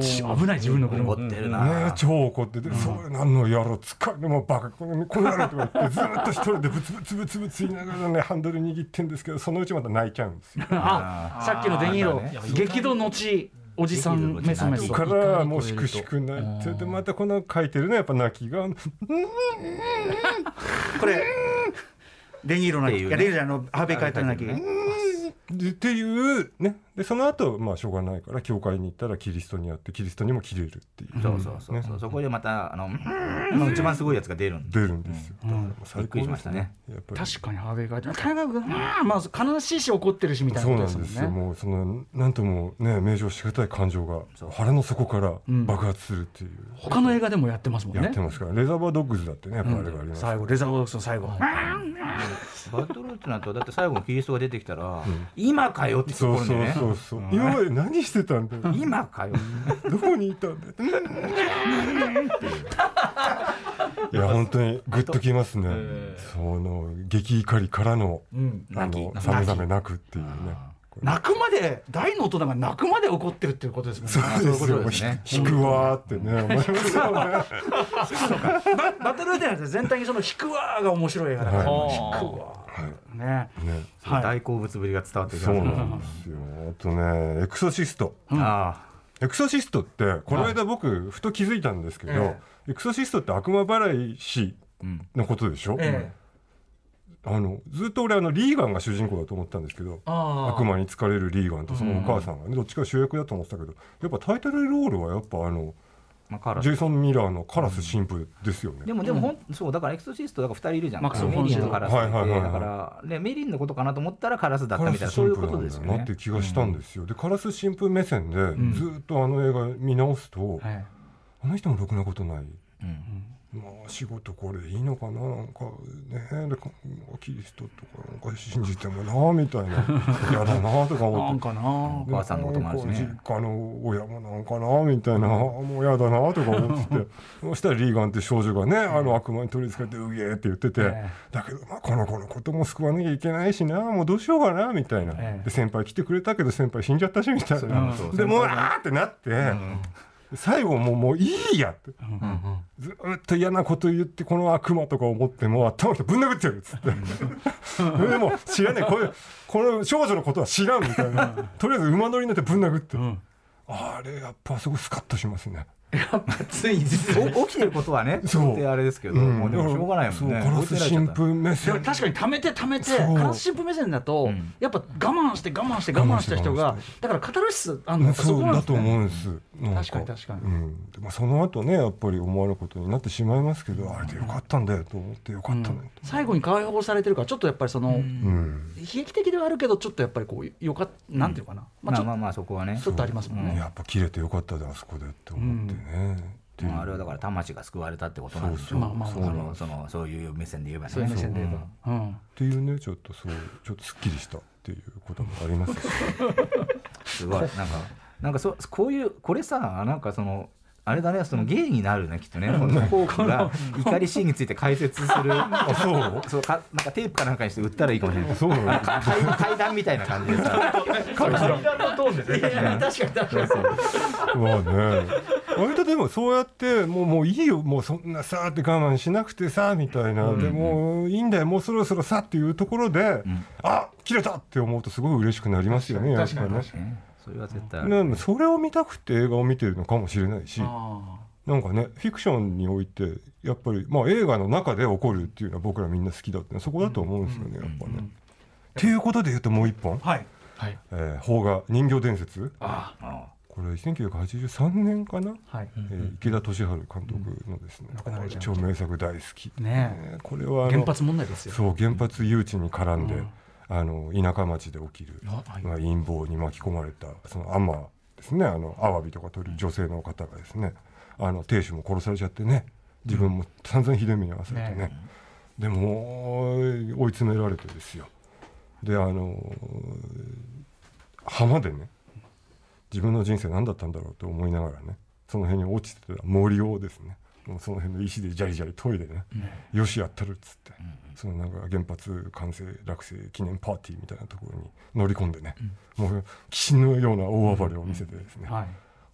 ち危ない自分の車怒ってるな、ねえ超怒ってて、そういうなんの野郎使いでもバカこのこの野郎とか言ってずっと一人でブツブツブツブツ言いながらねハンドル握ってんですけどそのうちまた泣いちゃうんですよ。あさっきのデニーロ、あー激怒のちおじさんメソメソ。かそうらもうしくしくなってでまたこの書いてるねやっぱ泣きがこれデニーロのっていうね。いやデニーロのハーベイ書いてるなきっていうねでその後まあしょうがないから教会に行ったらキリストに会ってキリストにも切れるっていう。そうそうそうそう、そこでまたあの、まあ、一番すごいやつが出るんで出るんですよ、う最高びっくりしますしたね。やっぱり。確かにハーベイ書いてるとにかくまあまあ悲しいし怒ってるしみたいなそうなんですよ。もうそのなんともね名状しがたい感情が腹の底から爆発するっていう、他の映画でもやってますもんね。やってます。からレザーバードッグズだってねやっぱあれがあります。最後レザーボックスの最後。バトルってなるとだって最後のキリストが出てきたら、今かよってとそうそうころでねそうそう、今まで何してたんだよ。今かよ。どこにいたんだよ。*laughs* いや本当にグッときますね、その激怒りからの、うん。あのさめざめ泣くっていうね泣くまで大の大人が泣くまで怒ってるっていうことですもんね。そうですよ。すね。引くわーってね。思い。ますよねババトルではなくて全体にその引くわーが面白い映画だから、はい。引くわーね。ね。はい。大好物ぶりが伝わってきそうますなんですよ。あとねエクソシスト。あエクソシストってこの間僕ふと気づいたんですけど、えエクソシストって悪魔払い師のことでしょ、ええあのずっと俺あのリーガンが主人公だと思ったんですけどあ悪魔に疲れるリーガンとそのお母さんがね、どっちか主役だと思ってたけどやっぱタイトルロールはやっぱあのまあジェイソン・ミラーのカラス神父ですよね。でもでもほん、そうだからエクソシストだから2人いるじゃん、マックスメリンとカラスはいはいはいはい。だから、ね、メリンのことかなと思ったらカラスだったみたいなそういうことですよね。なっていう気がしたん。ですよ。でカラス神父目線でずっとあの映画見直すと、はい。あの人もろくなことない。うんまあ仕事これでいいのかな？なんかねキリストとかなんか信じてもなみたいな *laughs* 嫌だなとかな思って。んかなお母さんのこともあるしね実家の親もなんかなみたいなもう嫌だなとか思って。て *laughs* そしたらリーガンって少女がねあの悪魔に取りつかれてうげーって言ってて、えだけど、まあ、この子のことも救わなきゃいけないしなもうどうしようかなみたいな、ええ。で先輩来てくれたけど先輩死んじゃったしみたいな、でもうあーってなって、最後もうもういいやって。ずっと嫌なこと言ってこの悪魔とか思っても頭きてぶん殴ってやるっつって。*laughs* でも知らねえ。これこの少女のことは知らんみたいな。とりあえず馬乗りになってぶん殴って、ん。あれやっぱあそこスカッとしますねついに実はお起きてることはね、そう。あれですけど、もうでもしょうがないもんね。そうカラス神父目線確かに貯めて貯めてそう。カラス神父目線だと、ん。やっぱ我慢して我慢して我慢した人がだからカタルシスあんのやっぱそそうだとこなんですね。思うんです。確かに確かに。その後ねやっぱり思わぬことになってしまいますけどあれでよかったんだよと思ってよかったねと、最後に解放されてるからちょっとやっぱりその、うん。悲劇的ではあるけどちょっとやっぱりこうよかっなんていうかな、まあちょっまあまあまあ、そこはね。とちょっとありますもんね、やっぱ切れてよかったであそこでって思ってね、まああれはだから魂が救われたってことなんですよ。まあまあそのそのそういう目線で言えばね。そういう目線で言えば、うんっていうねちょっとそうちょっとすっきりしたっていうこともありますしすごい。なんかなんかそこういうこれさなんかそのあれだねその芸になるねきっとね。このフォークが怒りシーンについて解説する。あそう。そうかなんかテープかなんかにして売ったらいいかもしれない。そう。なのか階階段みたいな感じでさ。階段のトーンでね。確かに確かに。まあね割とでもそうやってもうもういいよもうそんなさーって我慢しなくてさみたいな、でもいいんだよもうそろそろさっていうところで、あ切れたって思うとすごい嬉しくなりますよねやっぱりねね。それは絶対ねそれを見たくて映画を見てるのかもしれないしあなんかねフィクションにおいてやっぱり、まあ、映画の中で起こるっていうのは僕らみんな好きだってそこだと思うんですよね、やっぱね。っていうことで言うともう一本。ーはい。はい。えー邦画「人形伝説。あ」これ1983年かな、はい。えー池田敏治監督のですね、う超名作大好き、ねえ。これは原発問題ですよ。そう原発誘致に絡んで、うん。あの田舎町で起きる、まあ、陰謀に巻き込まれたそのアマですね。あのアワビとか取る女性の方がですねあの亭主も殺されちゃってね自分も散々ひどい目に遭わされてね。ねでも追い詰められてですよ。であの浜でね自分の人生何だったんだろうと思いながらねその辺に落ちてた森をですねもうその辺の石でジャリジャリ研いでね、よしやったるっつって、そのなんか原発完成落成記念パーティーみたいなところに乗り込んでね、もう鬼神のような大暴れを見せてですね、はい。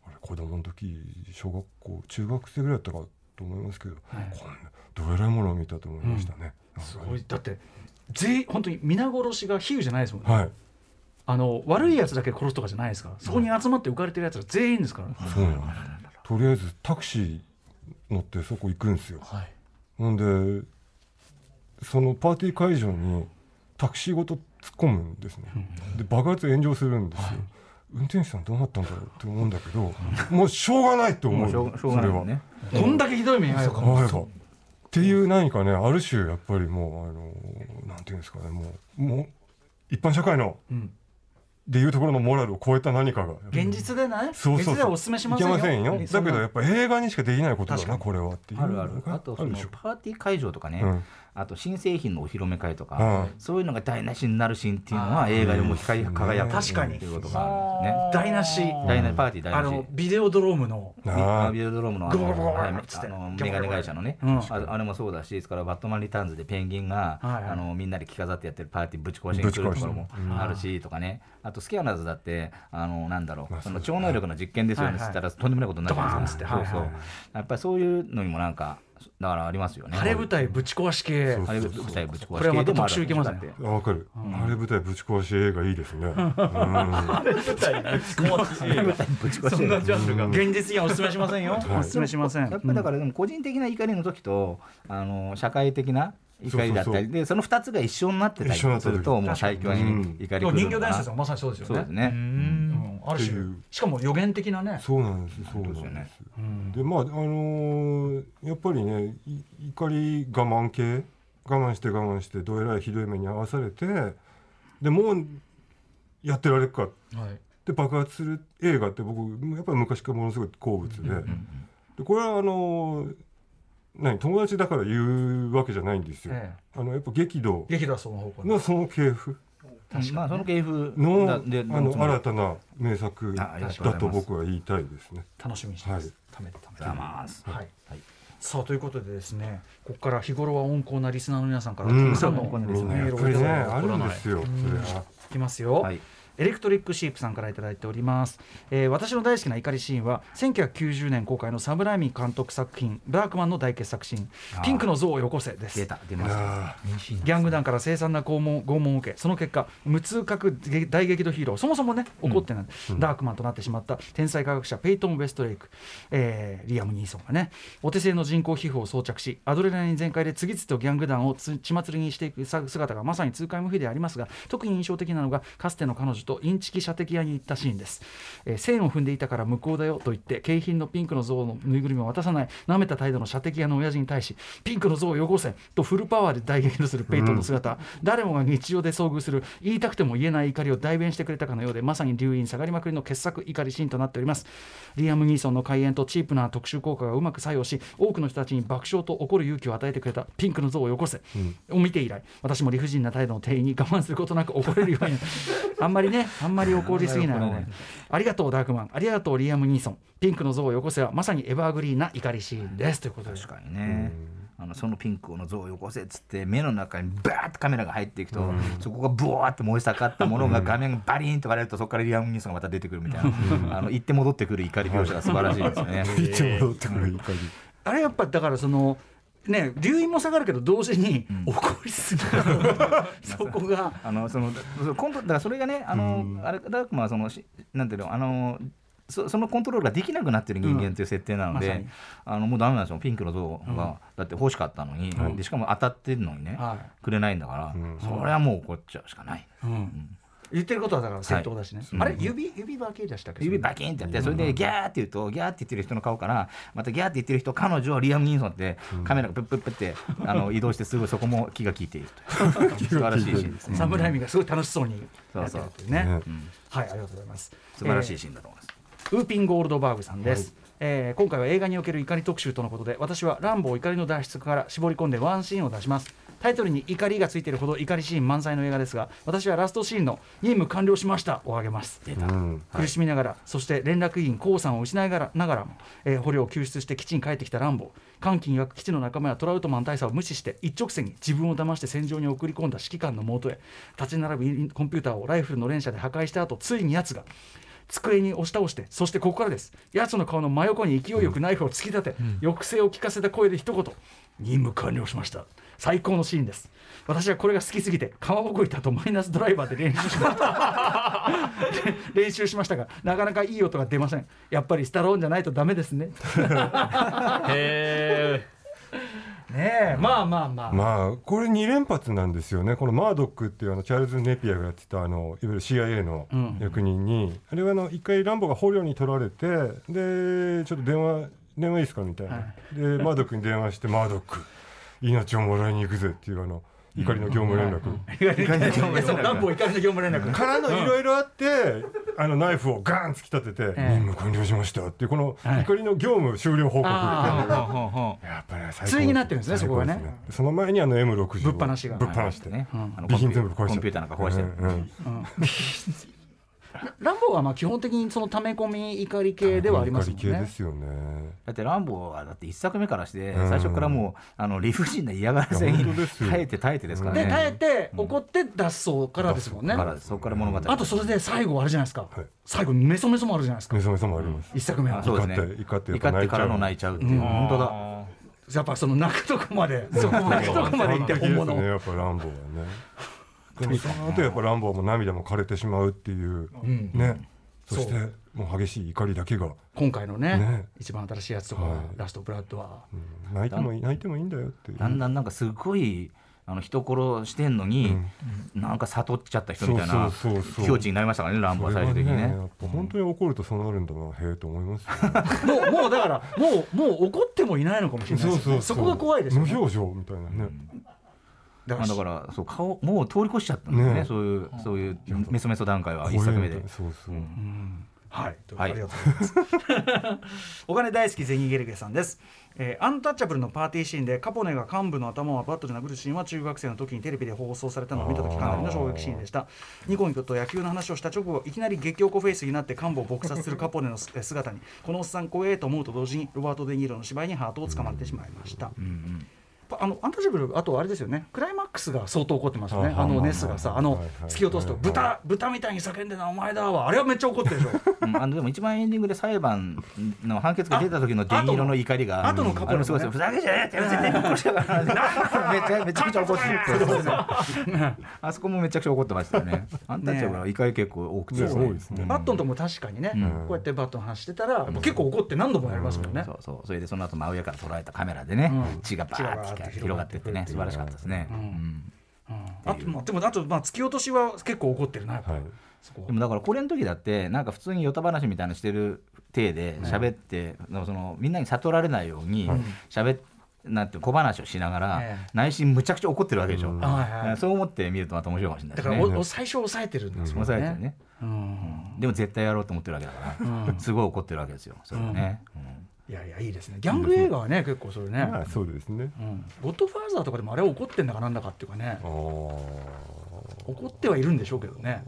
あれ子供の時小学校中学生ぐらいだったかと思いますけど、はい。こんなどえらいものを見たと思いましたね。すごい。だって全員本当に皆殺しが比喩じゃないですもんね、はいあの悪いやつだけ殺すとかじゃないですから。そこに集まって浮かれてるやつら全員ですから、そうとりあえずタクシー乗ってそこ行くんですよ。はい。ほんでそのパーティー会場にタクシーごと突っ込むんですね。で爆発炎上するんですよ。運転手さんどうなったんだろうって思うんだけど *laughs* もうしょうがないと思う。もうしょうしょうがないもんねこんだけひどい目に遭えばっていう何かねある種やっぱりもうあのなんていうんですかねもうもう一般社会のうんでいうところのモラルを超えた何かが。現実でねそうそうそう。お勧めしませんよ。いけませんよ。だけどやっぱ映画にしかできないことだなこれはっていうあるある。あとそのパーティー会場とかね、うんあと新製品のお披露目会とか、うん。そういうのが台無しになるシーンっていうのは映画でも光り輝く確かに。っていうことがあるんですね。台無し。台無しパーティー台あ無し。のビデオドロームの。あビデオドロームのあのメガネ会社のね、うんああれもそうだし、ですからバットマンリターンズでペンギンが、あのみんなで着飾ってやってるパーティーぶち壊しに来るところもあるしとかね、あとスキャナーズだってあのなんだろう、まあその超能力の実験ですよね、はいはいつったらとんでもないことになるじゃないですか。ドカーンっつってそうそうやっぱりそういうのにもなんかだからありますよね。晴れ舞台ぶち壊し系。そうあれ舞台ぶち壊しこれはまた特集いけますね。わかる。あれ舞台ぶち壊し映画いいですね。*laughs* うん。そんなジャンルが。現実にはお勧めしませんよ、お勧めしません。やっぱりだからでも個人的な怒りの時と、あの社会的な怒りだったりでその2つが一緒になってたりするともう最強に怒り人形来るのかな。伝説はまさにそうですよね。そうですね。うんある種しかも予言的なね。そうなんですそうなんそうです。よねですでまああのーやっぱりねい怒り我慢系我慢して我慢してどえらいひどい目に遭わされてでもうやってられるか。はい。で爆発する映画って僕やっぱり昔からものすごい好物で,、でこれはあのー何友達だから言うわけじゃないんですよ、えあのやっぱ激怒。激怒はその方向にのその系譜まあその系譜のあの新たな名作だと僕は言いたいですね。楽しみにしてます、はい。貯めて貯めてざますはい。はい。さあということでですねここから日頃は温厚なリスナーの皆さんからうん。たくさんの温厚なリスナーみん。なやっぱりねあるんですよ。それは。いきますよ、はいエレクトリックシープさんからいただいております、えー私の大好きな怒りシーンは1990年公開のサムライミ監督作品「ダークマン」の大傑作シーン。あー「ピンクの像をよこせ」です。出た。出ました。あギャング団から凄惨な拷問拷問を受けその結果無痛覚大激怒ヒーローそもそもね怒ってない、ダークマンとなってしまった天才科学者ペイトン・ウェストレイク、えーリアム・ニーソンがねお手製の人工皮膚を装着しアドレナリン全開で次々とギャング団をつ血祭りにしていくさ姿がまさに痛快無比でありますが特に印象的なのがかつての彼女とインチキ射的屋に行ったシーンです、えー線を踏んでいたから向こうだよと言って景品のピンクの像のぬいぐるみを渡さない舐めた態度の射的屋の親父に対しピンクの像をよこせとフルパワーで大激怒するペイトンの姿、誰もが日常で遭遇する言いたくても言えない怒りを代弁してくれたかのようでまさに留飲下がりまくりの傑作怒りシーンとなっております。リアム・ニーソンの開演とチープな特殊効果がうまく作用し多くの人たちに爆笑と怒る勇気を与えてくれたピンクの像をよこせ、を見て以来私も理不尽な態度の店員に我慢することなく怒れるように。*laughs* あんまりねねあんまり怒りすぎない方がいい。*laughs* ありがとうダークマン。ありがとうリアム・ニーソン。ピンクの像をよこせはまさにエバーグリーンな怒りシーンです。ということで。確かにね、あのそのピンクの像をよこせっつって目の中にバーッとカメラが入っていくと、そこがブワーって燃え盛ったものが画面がバリーンと割れるとそこからリアム・ニーソンがまた出てくるみたいな、あの行って戻ってくる怒り描写が素晴らしいですよね。*laughs* いつ戻ってくる怒り。*laughs* あれやっぱだからそのね留飲も下がるけど同時に怒りすぎる、*laughs* そこが。あのそのそのコントだからそれがねあの、あれダークマンはそのしなんていうのあのそそのコントロールができなくなってる人間という設定なので、うんまあのもうダメなんですよ。ピンクの像が、だって欲しかったのに、でしかも当たってるのにね、はくれないんだから、うん。それはもう怒っちゃうしかない。い、うん言ってることはだから正当だしね、あれ？指指バキでしたっけ？指バキンってやってそれでギャーって言うとギャーって言ってる人の顔からまたギャーって言ってる人彼女リアム・ニーソンってカメラがプップップってあの移動してすぐそこも気が利いていると *laughs* 素晴らしいシーンですね。サムライミがすごい楽しそうにやってるっていうね。ねはいありがとうございます。素晴らしいシーンだと思います。ウーピン・ゴールドバーグさんです、えー今回は映画における怒り特集とのことで私はランボー怒りの脱出から絞り込んでワンシーンを出しますタイトルに怒りがついているほど怒りシーン満載の映画ですが私はラストシーンの任務完了しました。を挙げます。うん。苦しみながら、そして連絡員、コウさんを失いながらも、えー捕虜を救出して基地に帰ってきたランボー、歓喜に湧く基地の仲間やトラウトマン大佐を無視して、一直線に自分を騙して戦場に送り込んだ指揮官のもとへ、立ち並ぶコンピューターをライフルの連射で破壊した後ついに奴が、机に押し倒して、そしてここからです、奴の顔の真横に勢いよくナイフを突き立て、抑制を効かせた声で一言、任務完了しました。最高のシーンです。私はこれが好きすぎて、川ぼこ板とマイナスドライバーで練習しました。*laughs* 練習しましたがなかなかいい音が出ません。やっぱりスタローンじゃないとダメですね。へねえ。まあまあまあ、まあこれ2連発なんですよね。このマードックっていうあのチャールズ・ネピアがやってたあのいわゆる CIA のうん。役人に、あれはあの一回ランボが捕虜に取られてでちょっと電話電話いいですかみたいな、はでマードックに電話してマードック命をもらいに行くぜっていうあの怒りの業務連絡、いやそう乱暴怒りの業務連絡。からのいろいろあって、あのナイフをガーン突き立てて、ええ。任務完了しましたっていうこのはい。怒りの業務終了報告やっぱりね最高対になってるんですね。そこがね。その前にあの M60 をぶっ放しがぶっ放して、ね、備品全部壊しちゃコンピューターなんか壊してランボーはまあ基本的にその溜め込み怒り系ではありますもんね。ですよねだってランボーはだって一作目からしてうん。最初からもうあの理不尽な嫌がらせに耐えて耐えてですからね。で耐えて怒って脱走からですもんね、からそこから物語。あとそれで最後あれじゃないですか、はい。最後メソメソもあるじゃないですか。メソメソもあります、一作目は。あそうですね。怒って怒って怒ってからの泣いちゃう。っていう。本当だ。やっぱその泣くとこまで *laughs* そこ泣くとこまで行って本物。*laughs* ねやっぱランボーはねでもその後やっぱランボーも涙も枯れてしまうっていう、ん。ね。そしてそう。もう激しい怒りだけが、今回のねね。一番新しいやつとか、はい。ラストブラッドは。うん。泣いてもいい泣いてもいいんだよっていう。だんだんなんかすごいあの人殺してんのに、なんか悟っちゃった人みたいなそうそうそうそう。境地になりましたからねランボーは最終的にね。それがやっぱ本当に怒るとそうなるんだな、へえと思いますよ、ね、もうもうだからもうもう怒ってもいないのかもしれないですよね。そこが怖いです無表情みたいなね、だまあだからそう顔もう通り越しちゃったんですね。ねそういうそういうメソメソ段階は一作目で。そうそう、はい、というはい。ありがとうございます。*laughs* お金大好きゼニゲルゲさんです、えーアンタッチャブルのパーティーシーンでカポネが幹部の頭をバットで殴るシーンは中学生の時にテレビで放送されたのを見た時かなりの衝撃シーンでした。ニコニコと野球の話をした直後いきなり激おこフェイスになって幹部を撲殺するカポネのえー姿にこのおっさん怖えと思うと同時にロバート・デ・ニーロの芝居にハートをつかまれてしまいました、パあのアンタッチャブルあとあれですよね。クライマックスが相当怒ってますよね。ああのネスがさあの突き落とすとはい。豚豚みたいに叫んでなお前だわ。あれはめっちゃ怒ってるでしょ。うんあのでも一番エンディングで裁判の判決が出た時のデニーロの怒りが後の後のカポネのすごいですよ。ふざけじゃねえって絶対に殺したからめちゃめちゃくちゃ怒ってるあそこもめちゃくちゃ怒ってましたよねアンタッチャブルは怒り結構多くて。バットンとも確かにね、うん。こうやってバットの話してたら、結構怒って何度もやりますもんね。そうそう。それでその後真上から捉えたカメラでね、うん。血がバーって広がってってね素晴らしかったですね、うん。うん。あとまあでもあとまあ突き落としは結構怒ってるなやっぱ、でもだからこれの時だってなんか普通にヨタ話みたいなのしてる体で喋って、そのみんなに悟られないように喋っなんて小話をしながら、ええ。内心むちゃくちゃ怒ってるわけでしょ、うそう思って見るとまた面白いかもしれないだから最初抑えてるんですもんね。抑えてるね、うん。でも絶対やろうと思ってるわけだから、うん。すごい怒ってるわけですよ。それはね、うんいやいやいいですね。ギャング映画はね結構それね。まあそうですね。うん。ゴッドファーザーとかでもあれは怒ってんだかなんだかっていうかね。怒ってはいるんでしょうけどね。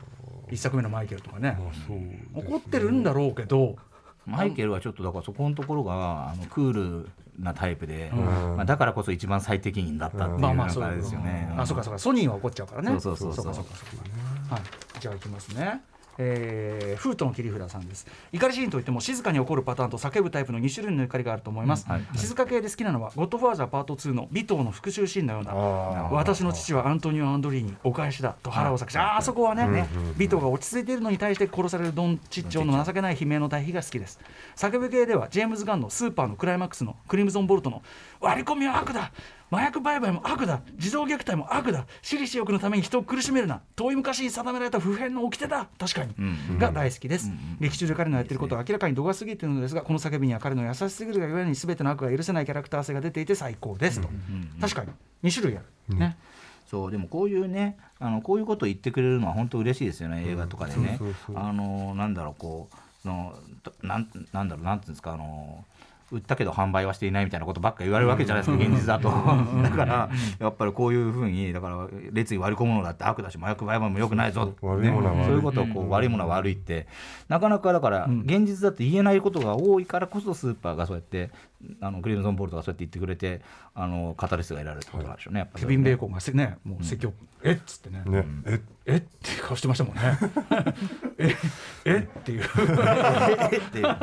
一作目のマイケルとかね。ね。怒ってるんだろうけど。マイケルはちょっとだからそこのところがあのクールなタイプで、ん。まあ、だからこそ一番最適任だったっていうまあまあそうなんかあれですよね。あそうかそうか。ソニーは怒っちゃうからね。そうそうそうそう。かそうかそうか。はい。じゃあいきますねえー、フートの切り札さんです。怒りシーンといっても静かに起こるパターンと叫ぶタイプの2種類の怒りがあると思います、はい。静か系で好きなのは「ゴッドファーザーパート2」の尾藤の復讐シーンのような私の父はアントニオ・アンドリーニお返しだと腹を裂くしあそこはね、うんうん尾藤が落ち着いているのに対して殺されるドン・チッチョの情けない悲鳴の対比が好きです。叫ぶ系ではジェームズ・ガンのスーパーのクライマックスのクリムゾン・ボルトの割り込みは悪だ麻薬売買も悪だ。児童虐待も悪だ。私利私欲のために人を苦しめるな。遠い昔に定められた普遍の掟だ。確かに、うん。が大好きです、劇中で彼のやってることは明らかに度が過ぎているのですがこの叫びには彼の優しすぎるがゆえに全ての悪が許せないキャラクター性が出ていて最高ですと、確かに。2種類ある、ね。そうでもこういうねあのこういうことを言ってくれるのは本当嬉しいですよね映画とかでね。あのなんだろうこうのとなんなんだろうなんていうんですかあの売ったけど販売はしていないみたいなことばっか言われるわけじゃないですか、現実だと。だから、やっぱりこういうふうに、だから、列に割り込むのだって悪だし、麻薬売買も良くないぞ、そういうことをこう、悪いものは悪いって、なかなかだから、現実だって言えないことが多いからこそ、スーパーがそうやって、あのクリムゾンボルトがそうやって言ってくれて、あのカタリスが得られるってことなんでしょうね、やっぱりケビン・ベーコンがせねもう説教、えっ？つってね。ねえ？え？っていう顔してましたもんね。*laughs* え？え？っていう。*laughs* え？っていう、ダ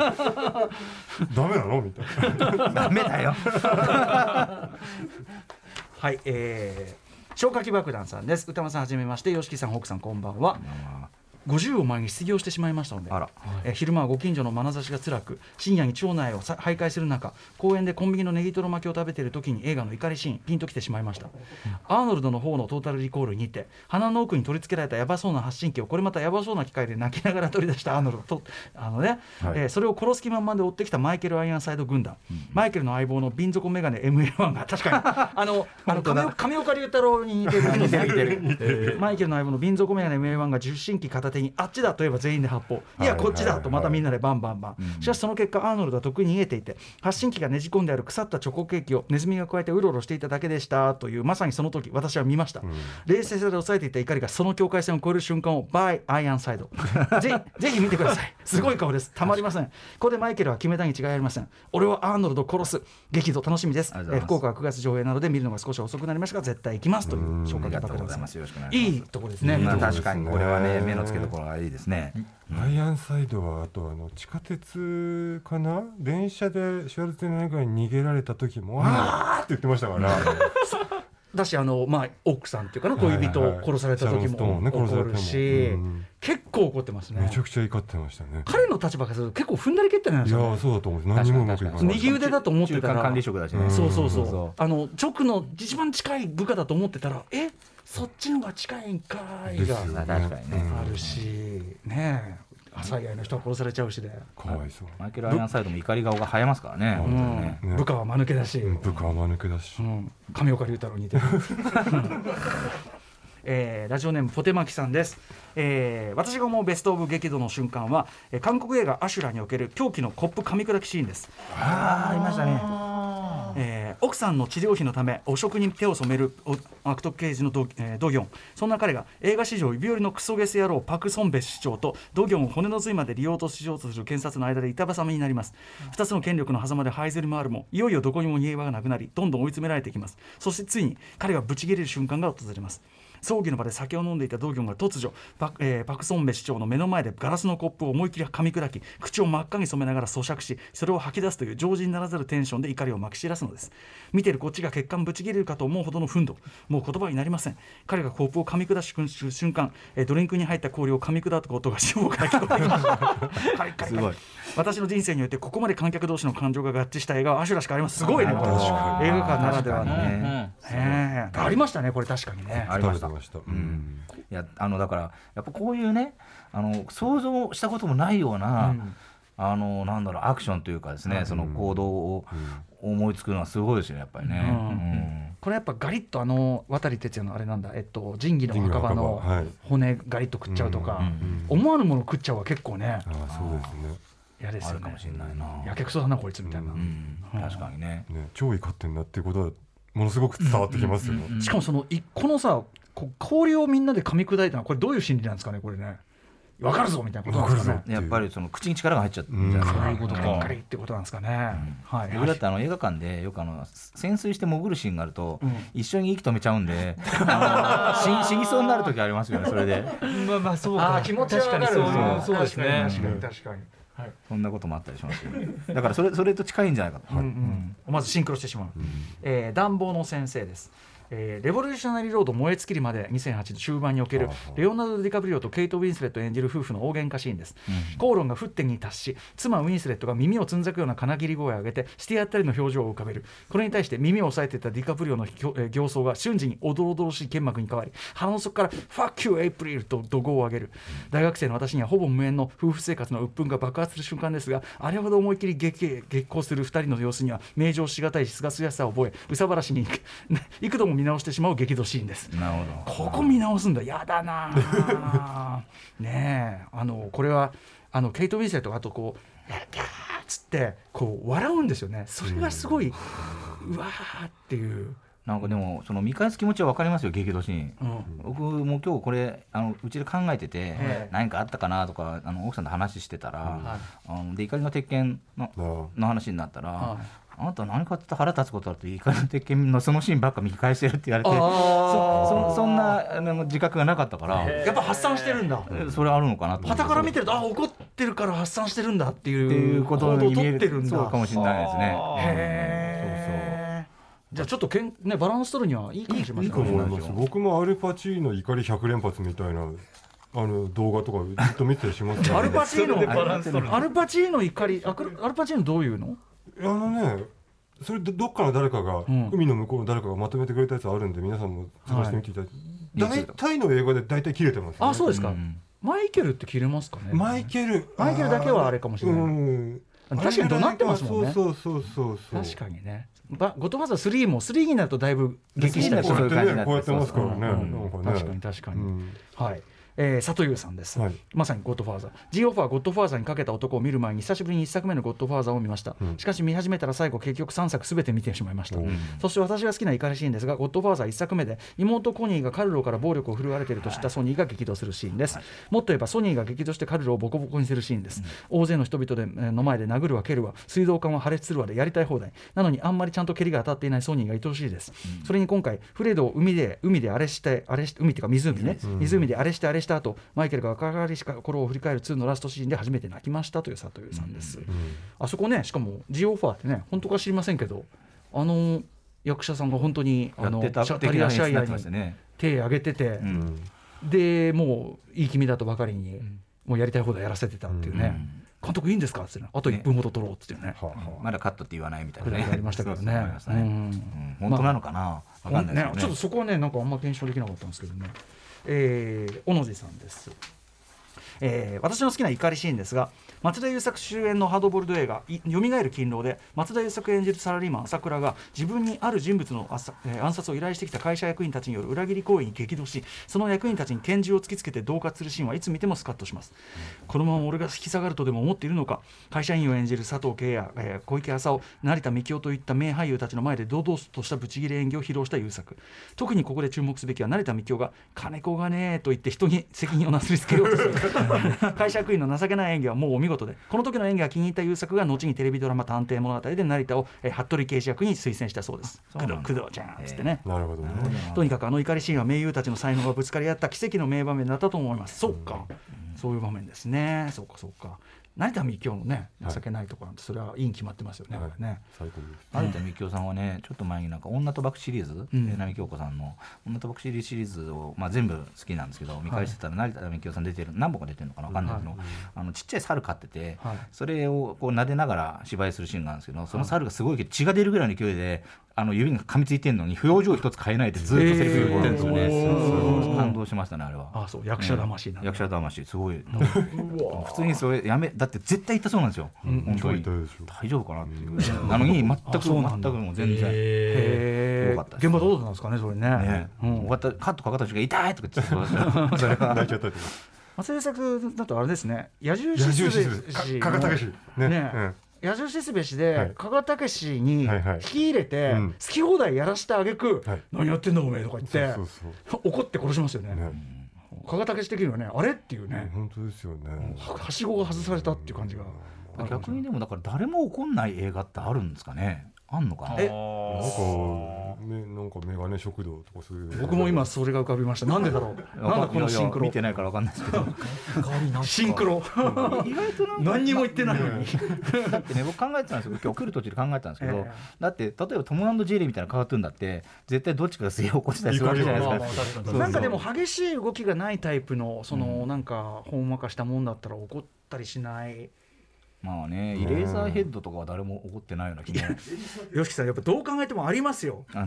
メなの？みたいな。ダメだよ。*laughs* はいえー、消火器爆弾さんです。歌間さんはじめまして。吉木さん北さんこんばんは50を前に失業してしまいましたのであら。えー昼間はご近所の眼差しが辛く深夜に町内をさ徘徊する中公園でコンビニのネギトロ巻きを食べている時に映画の怒りシーンピンときてしまいました、アーノルドの方のトータルリコールにて鼻の奥に取り付けられたやばそうな発信機をこれまたやばそうな機械で泣きながら取り出したアーノルドとあのね、はい。えーそれを殺す気満々で追ってきたマイケル・アイアンサイド軍団、マイケルの相棒の瓶底メガネ MA1 が確かに *laughs* あのあの亀岡龍太郎に似てるマイケルの相棒の瓶底メガネ MA1 が受信機片手にあっちだといえば全員で発砲いやはい。こっちだとまたみんなでバンバンバン、しかしその結果アーノルドは得意に逃げていて発信機がねじ込んである腐ったチョコケーキをネズミが加えてうろうろしていただけでしたというまさにその時私は見ました、冷静さで抑えていた怒りがその境界線を越える瞬間をバイアイアンサイド。*laughs* ぜひぜひ見てください。すごい顔です。たまりません。ここでマイケルは決めたに違いありません。俺はアーノルドを殺す。激怒楽しみです。えー福岡は9月上映なので見るのが少し遅くなりましたが絶対行きますという紹介がいいところですね、まあ確かにこれはね目の付けどころがいいですね。アイアンサイドはあとあの地下鉄かな？電車でシュワルツェネッガーに逃げられた時も、あーって言ってましたから。だしあの、まあ、奥さんっていうかな恋人を殺された時も怒ね殺されても。るし、うん。結構怒ってますね。めちゃくちゃ怒ってましたね。彼の立場からすると結構踏んだり蹴ったりなんいやですよね。ーそうだと思うんです。何にもうまくい。かない右腕だと思ってたら。中間管理職だしね。そうそうそう,、そあの直の一番近い部下だと思ってたらえ？そっちのが近いんかい。がですよね。確かにね。あるし。ねえ。朝以外の人は殺されちゃうしで、かわいそう。マイケル・アイアンサイドも怒り顔が生えますからね。う本当にね。ん。ね部下は間抜けだし、うん。部下は間抜けだし。うん、上岡龍太郎に似てる、*laughs* えーラジオネームポテマキさんです、えー私が思うベスト・オブ激怒の瞬間は、えー韓国映画「アシュラ」における狂気のコップ噛み砕きシーンです。ああありましたね。えー奥さんの治療費のため汚職に手を染める悪徳刑事のド,、えードギョンそんな彼が映画史上指折りのクソゲス野郎パク・ソンベ市長とドギョンを骨の髄まで利用としようとする検察の間で板挟みになります。2つの権力の狭間で這いずり回るもいよいよどこにも逃げ場がなくなりどんどん追い詰められていきます。そしてついに彼がブチ切れる瞬間が訪れます。葬儀の場で酒を飲んでいたドギョンが突如パク,、えーパクソンベ市長の目の前でガラスのコップを思い切り噛み砕き口を真っ赤に染めながら咀嚼しそれを吐き出すという常人ならざるテンションで怒りをまき散らすのです。見てるこっちが血管ぶち切れるかと思うほどの憤怒もう言葉になりません。彼がコップを噛み下す瞬瞬間、えードリンクに入った氷を噛み砕く音が死亡から聞こえてきましたカリッカリカリすごい。私の人生においてここまで観客同士の感情が合致した映画はアシュラしかありますすごいね。映画館ならではのね。ねええありましたねこれ確かにね。ありましたました。うん。いやあのだからやっぱこういうねあの想像したこともないような、うん。あのなんだろうアクションというかですね、その行動を思いつくのはすごいですよねやっぱりね。これやっぱガリッとあの渡哲也のあれなんだ、えっと、仁義の墓場の骨ガリッと食っちゃうとか、思わぬもの食っちゃうは結構ね。ああそうですね。嫌ですよね。かもしれないな。やけくそだなこいつみたいな、うん確かにね。ね超怒ってんなっていうことはものすごく伝わってきますよしかもそのいこのさこ氷をみんなで噛み砕いたのはこれどういう心理なんですかねこれね。分かるぞみたいなことなんですかね。やっぱりその口に力が入っちゃったんじゃな。いですか、そういうことかカリってことなんですかね。はい。僕だってあの映画館でよくあの潜水して潜るシーンがあると、うん。一緒に息止めちゃうんで *laughs* あの死死にそうになる時ありますよねそれで。まあまあそうあかー気持ちは確かにそういうそうですね。確かに。確かに。はい。そんなこともあったりしますよね。だからそれそれと近いんじゃないかと、うんうん。まずシンクロしてしまう。えー暖房の先生です。えーレボリューショナリーロード燃え尽きるまで2008終盤におけるレオナルド・ディカプリオとケイト・ウィンスレット演じる夫婦の大喧嘩シーンです、口論が沸点に達し妻ウィンスレットが耳をつんざくような金切り声を上げてしてやったりの表情を浮かべる。これに対して耳を押さえていたディカプリオのえー形相が瞬時におどろどろしい剣幕に変わり腹の底から「Fuck you April」と怒号を上げる。大学生の私にはほぼ無縁の夫婦生活の鬱憤が爆発する瞬間ですがあれほど思い切り激激高する2人の様子には名状しがたいすがすやすさを覚え憂さ晴らしに幾度も見直してしまう激怒シーンです。なるほど。ここ見直すんだ。やだなあ。*laughs* ねえ。あのこれはあのケイト・ウィンスレットがあとこう「やったー」っつってこう笑うんですよね。それがすごい、うわーっていう、なんかでもその見返す気持ちは分かりますよ激怒シーン。うん。僕も今日これあのうちで考えてて、ええ。何かあったかなとかあの奥さんと話してたら、あので怒りの鉄拳のあ。の話になったら、はいあなた何かって腹立つことあると怒りの鉄拳のそのシーンばっか見返してるって言われてあそそそんなあの自覚がなかったから、*laughs* やっぱ発散してるんだ。えそれあるのかなと思って。傍から見てるとあ怒ってるから発散してるんだっていうっていうことに見える取ってるんだ。そうかもしれないですね。へえじゃあちょっとけん、ね、バランス取るにはいいかもしれませんいいと思いねます僕もアルパチーノ怒り100連発みたいなあの動画とかずっと見てしますからアルパチーノ *laughs* アルパチーノ怒りアルパチーノどういうの？あのねそれどどっかの誰かが、ん。海の向こうの誰かがまとめてくれたやつあるんで皆さんも探してみていただいて、はい。大体の映画で大体切れてます、ね、あそうですか、うん。マイケルって切れますかね。マイケルマイケルだけはあれかもしれない。うん。確かに怒鳴ってますもんね。そうそうそうそう。確かにね。ばゴッドファーザー3も3になるとだいぶ激したりこするそう。いう感じになってうやってね。こうやってますからね、うん。なんかね。確かに確かに、うん。はいえー、佐藤優さんです、はい。まさにゴッドファーザー。G オファーゴッドファーザーにかけた男を見る前に久しぶりに1作目のゴッドファーザーを見ました、うん。しかし見始めたら最後結局3作すべて見てしまいました、うん。そして私が好きな怒りシーンですがゴッドファーザー1作目で妹コニーがカルローから暴力を振るわれていると知ったソニーが激怒するシーンです、もっと言えばソニーが激怒してカルローをボコボコにするシーンです、大勢の人々でえーの前で殴るわ蹴るわ水道管は破裂するわでやりたい放題。なのにあんまりちゃんと蹴りが当たっていないソニーが愛おしいです、それに今回フレードを海で海であれしてあれして海っていうか湖ね、湖であれしてあれした後マイケルが若かりしか頃を振り返る2のラストシーンで初めて泣きましたという佐藤さんです、あそこねしかも G オファーってね本当か知りませんけどあの役者さんが本当にあのシャタリアシャイヤに。手挙げてて、うん。でもういい君だとばかりに、もうやりたい放題やらせてたっていうね、監督いいんですか？ってあと1分ほど撮ろうって言ってね。はあはまだカットって言わないみたいくなね。ありましたけどね。ねうんうん。本当なのかな？わかんないね。ちょっとそこはねなんかあんま検証できなかったんですけどねえー、小野寺さんです。えー私の好きな怒りシーンですが松田優作主演のハードボールド映画「よみがえる勤労」で松田優作演じるサラリーマン朝倉が自分にある人物のあさ、え暗殺を依頼してきた会社役員たちによる裏切り行為に激怒しその役員たちに拳銃を突きつけて恫喝するシーンはいつ見てもスカッとします。このまま俺が引き下がるとでも思っているのか会社員を演じる佐藤圭や、えー小池浅尾成田幹雄といった名俳優たちの前で堂々としたブチギレ演技を披露した優作。特にここで注目すべきは成田幹雄が「金子がねえ」と言って人に責任をなすりつけようとする。*laughs* 会社役員の情けない演技はもうお見事で。この時の演技が気に入った優作が後にテレビドラマ「探偵物語」で成田を、えー服部刑事役に推薦したそうです。工藤工藤ちゃんっつってね、なるほどね。とにかくあの怒りシーンは名優たちの才能がぶつかり合った奇跡の名場面だったと思います。そうか、そういう場面ですね。そうかそうか。成田美京のねはい。情けないところなんてそれはいいに決まってますよね。はい。ね。成田幹雄さんはねちょっと前になんか女と爆シリーズ、うん。えー並京子さんの女と爆シリーズを、まあ、全部好きなんですけど見返してたら成田幹雄さん出てる何本か出てるのかな分かんないけど、あのちっちゃい猿飼ってて、はい。それをこう撫でながら芝居するシーンがあるんですけどその猿がすごい血が出るぐらいの勢いであの指が噛みついてるのに表情一つ変えないでずっとセリフ言ってるんですよね、へーすごい感動しましたねあれは。あそう。役者魂なんだ。役者魂。すごい。普通にそれやめだって絶対痛そうなんですよ、本当に。大丈夫かなっていう。なのに全くあそうなんだ。全くもう全然。へえ現場どうだったんですかねそれね。ね、うん。終わったカットかかった時が痛いとか言って *laughs* それが泣いちゃったりとか松井作だとあれですね。野獣野しか加賀武史。ね。ねうん野獣しすべしはい。で加賀武史に引き入れてうん。好き放題やらしたあげくはい。何やってんだおめえとか言って *laughs* 怒って殺しますよね。加賀武史的にはねあれっていうね、本当ですよね。ははしごが外されたっていう感じが。逆にでもだから誰も怒んない映画ってあるんですかねあんのかな？え？なんかめなんかメガネ食堂とかそういう。僕も今それが浮かびました。なんでだろう？なんだこのシンクロ？見てないからわかんないですけど。*laughs* シンクロ。*laughs* 意外となんか何にも言ってないのに。だってね僕考えてたんですよ。今日来る途中で考えてたんですけど、ええ。だって例えばトムジェリーみたいなカートゥーンだって絶対どっちかがすげえ怒ってたりするわけじゃないですか。なんかでも激しい動きがないタイプのそのなんかほんわかしたもんだったら怒ったりしないまあねイレーザーヘッドとかは誰も怒ってないような気も。よしきさんやっぱどう考えてもありますよ。あ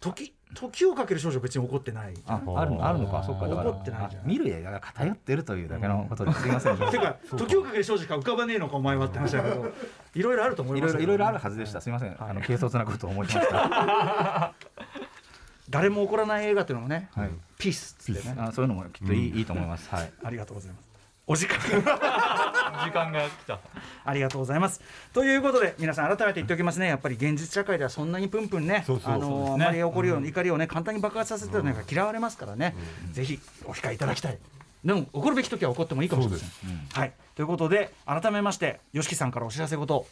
時時をかける少女別に怒ってない。ああるのあるのか。そっか怒ってないんじゃない。あ見る映画が偏ってるというだけのことです。いません。*laughs* ていうか。時をかける少女しか浮かばねえのかお前はって話だけど *laughs* いろいろあると思いいろいますいろいろあるはずでした。すみません。あの軽率なことを思いました。*laughs* 誰も怒らない映画っていうのもねはい。ピースっつってね。あそういうのもきっといい,、いいと思います。はい。ありがとうございますお時間。*laughs* 時間が来た。ありがとうございます。ということで、皆さん、改めて言っておきますね、やっぱり現実社会ではそんなにプンプンね、そうそうあまり起こるような怒りをね、簡単に爆発させてるのが嫌われますからね、ぜひお控えいただきたい。でも、怒るべき時は怒ってもいいかもしれません。はい、ということで、改めまして、吉木さんからお知らせこと、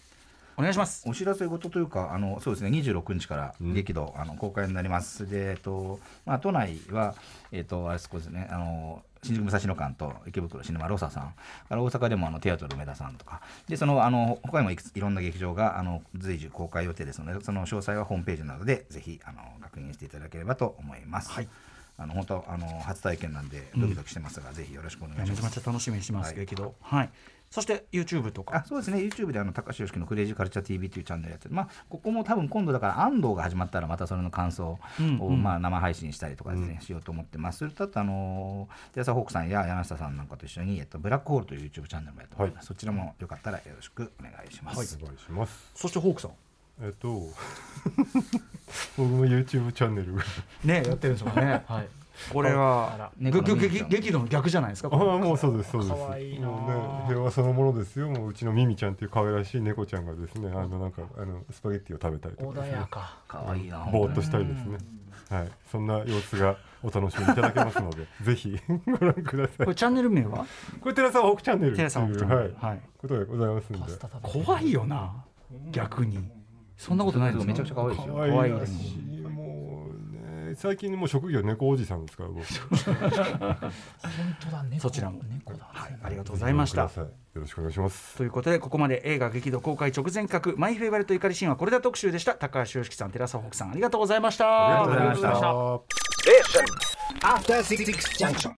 お願いします。お知らせ事というか、あのそうですね、26日から激怒、あの公開になります。で、えっとまあ都内はえっとあれそこですね、あの新宿武蔵野館と池袋シネマロサさん、から大阪でもあのテアトル梅田さんとか、でそのあの他にもいくついろんな劇場があの随時公開予定ですので、その詳細はホームページなどでぜひあの確認していただければと思います。はいあの本当あの初体験なんでドキドキしてますが、ぜひよろしくお願いしますめちゃめち。ゃ楽しみにします、はい激動。はい。そして、YouTube とか。あそうですね、YouTube であの高橋良樹のクレイジーカルチャー TV というチャンネルやってる、まあ、ここも多分今度だから安藤が始まったらまたそれの感想を、まあ、生配信したりとかですね、しようと思ってます。それとあとあのテレサ・ホークさんや柳下さんなんかと一緒に、えっと、ブラックホールという YouTube チャンネルもやっております、そちらもよかったらよろしくお願いします。お願いします。そして、ホークさん。えっと *laughs* 僕も YouTube チャンネルがね、やってるんですもんね。*laughs* はいこれは、激激怒の逆じゃないですか。ああもうそうですそうです。かわいいなもうね平和そのものですよ。もううちのミミちゃんっていう可愛らしい猫ちゃんがですねあのなんかあのスパゲッティを食べたりとか。ですね、かかわいいな。ぼーっとしたりですね。はい。そんな様子がお楽しみいただけますので *laughs* ぜひご覧ください。これチャンネル名は？これテラサホークチャンネルっていうテラサホークチャンネル。はい、はい。ことでございますんで。怖いよな逆に。そんなことないですよ。めちゃくちゃ可愛いですよ。可愛い可愛いですし最近もう職業猫おじさんですから僕。本当だ猫そちらも。猫だ。はいありがとうございました。よろしくお願いします。ということでここまで映画激怒公開直前企画マイフェイバリット怒りシーンはこれだ特集でした。高橋良樹さん寺澤北さんありがとうございました。ありがとうございました。あー Station. After Six Junction.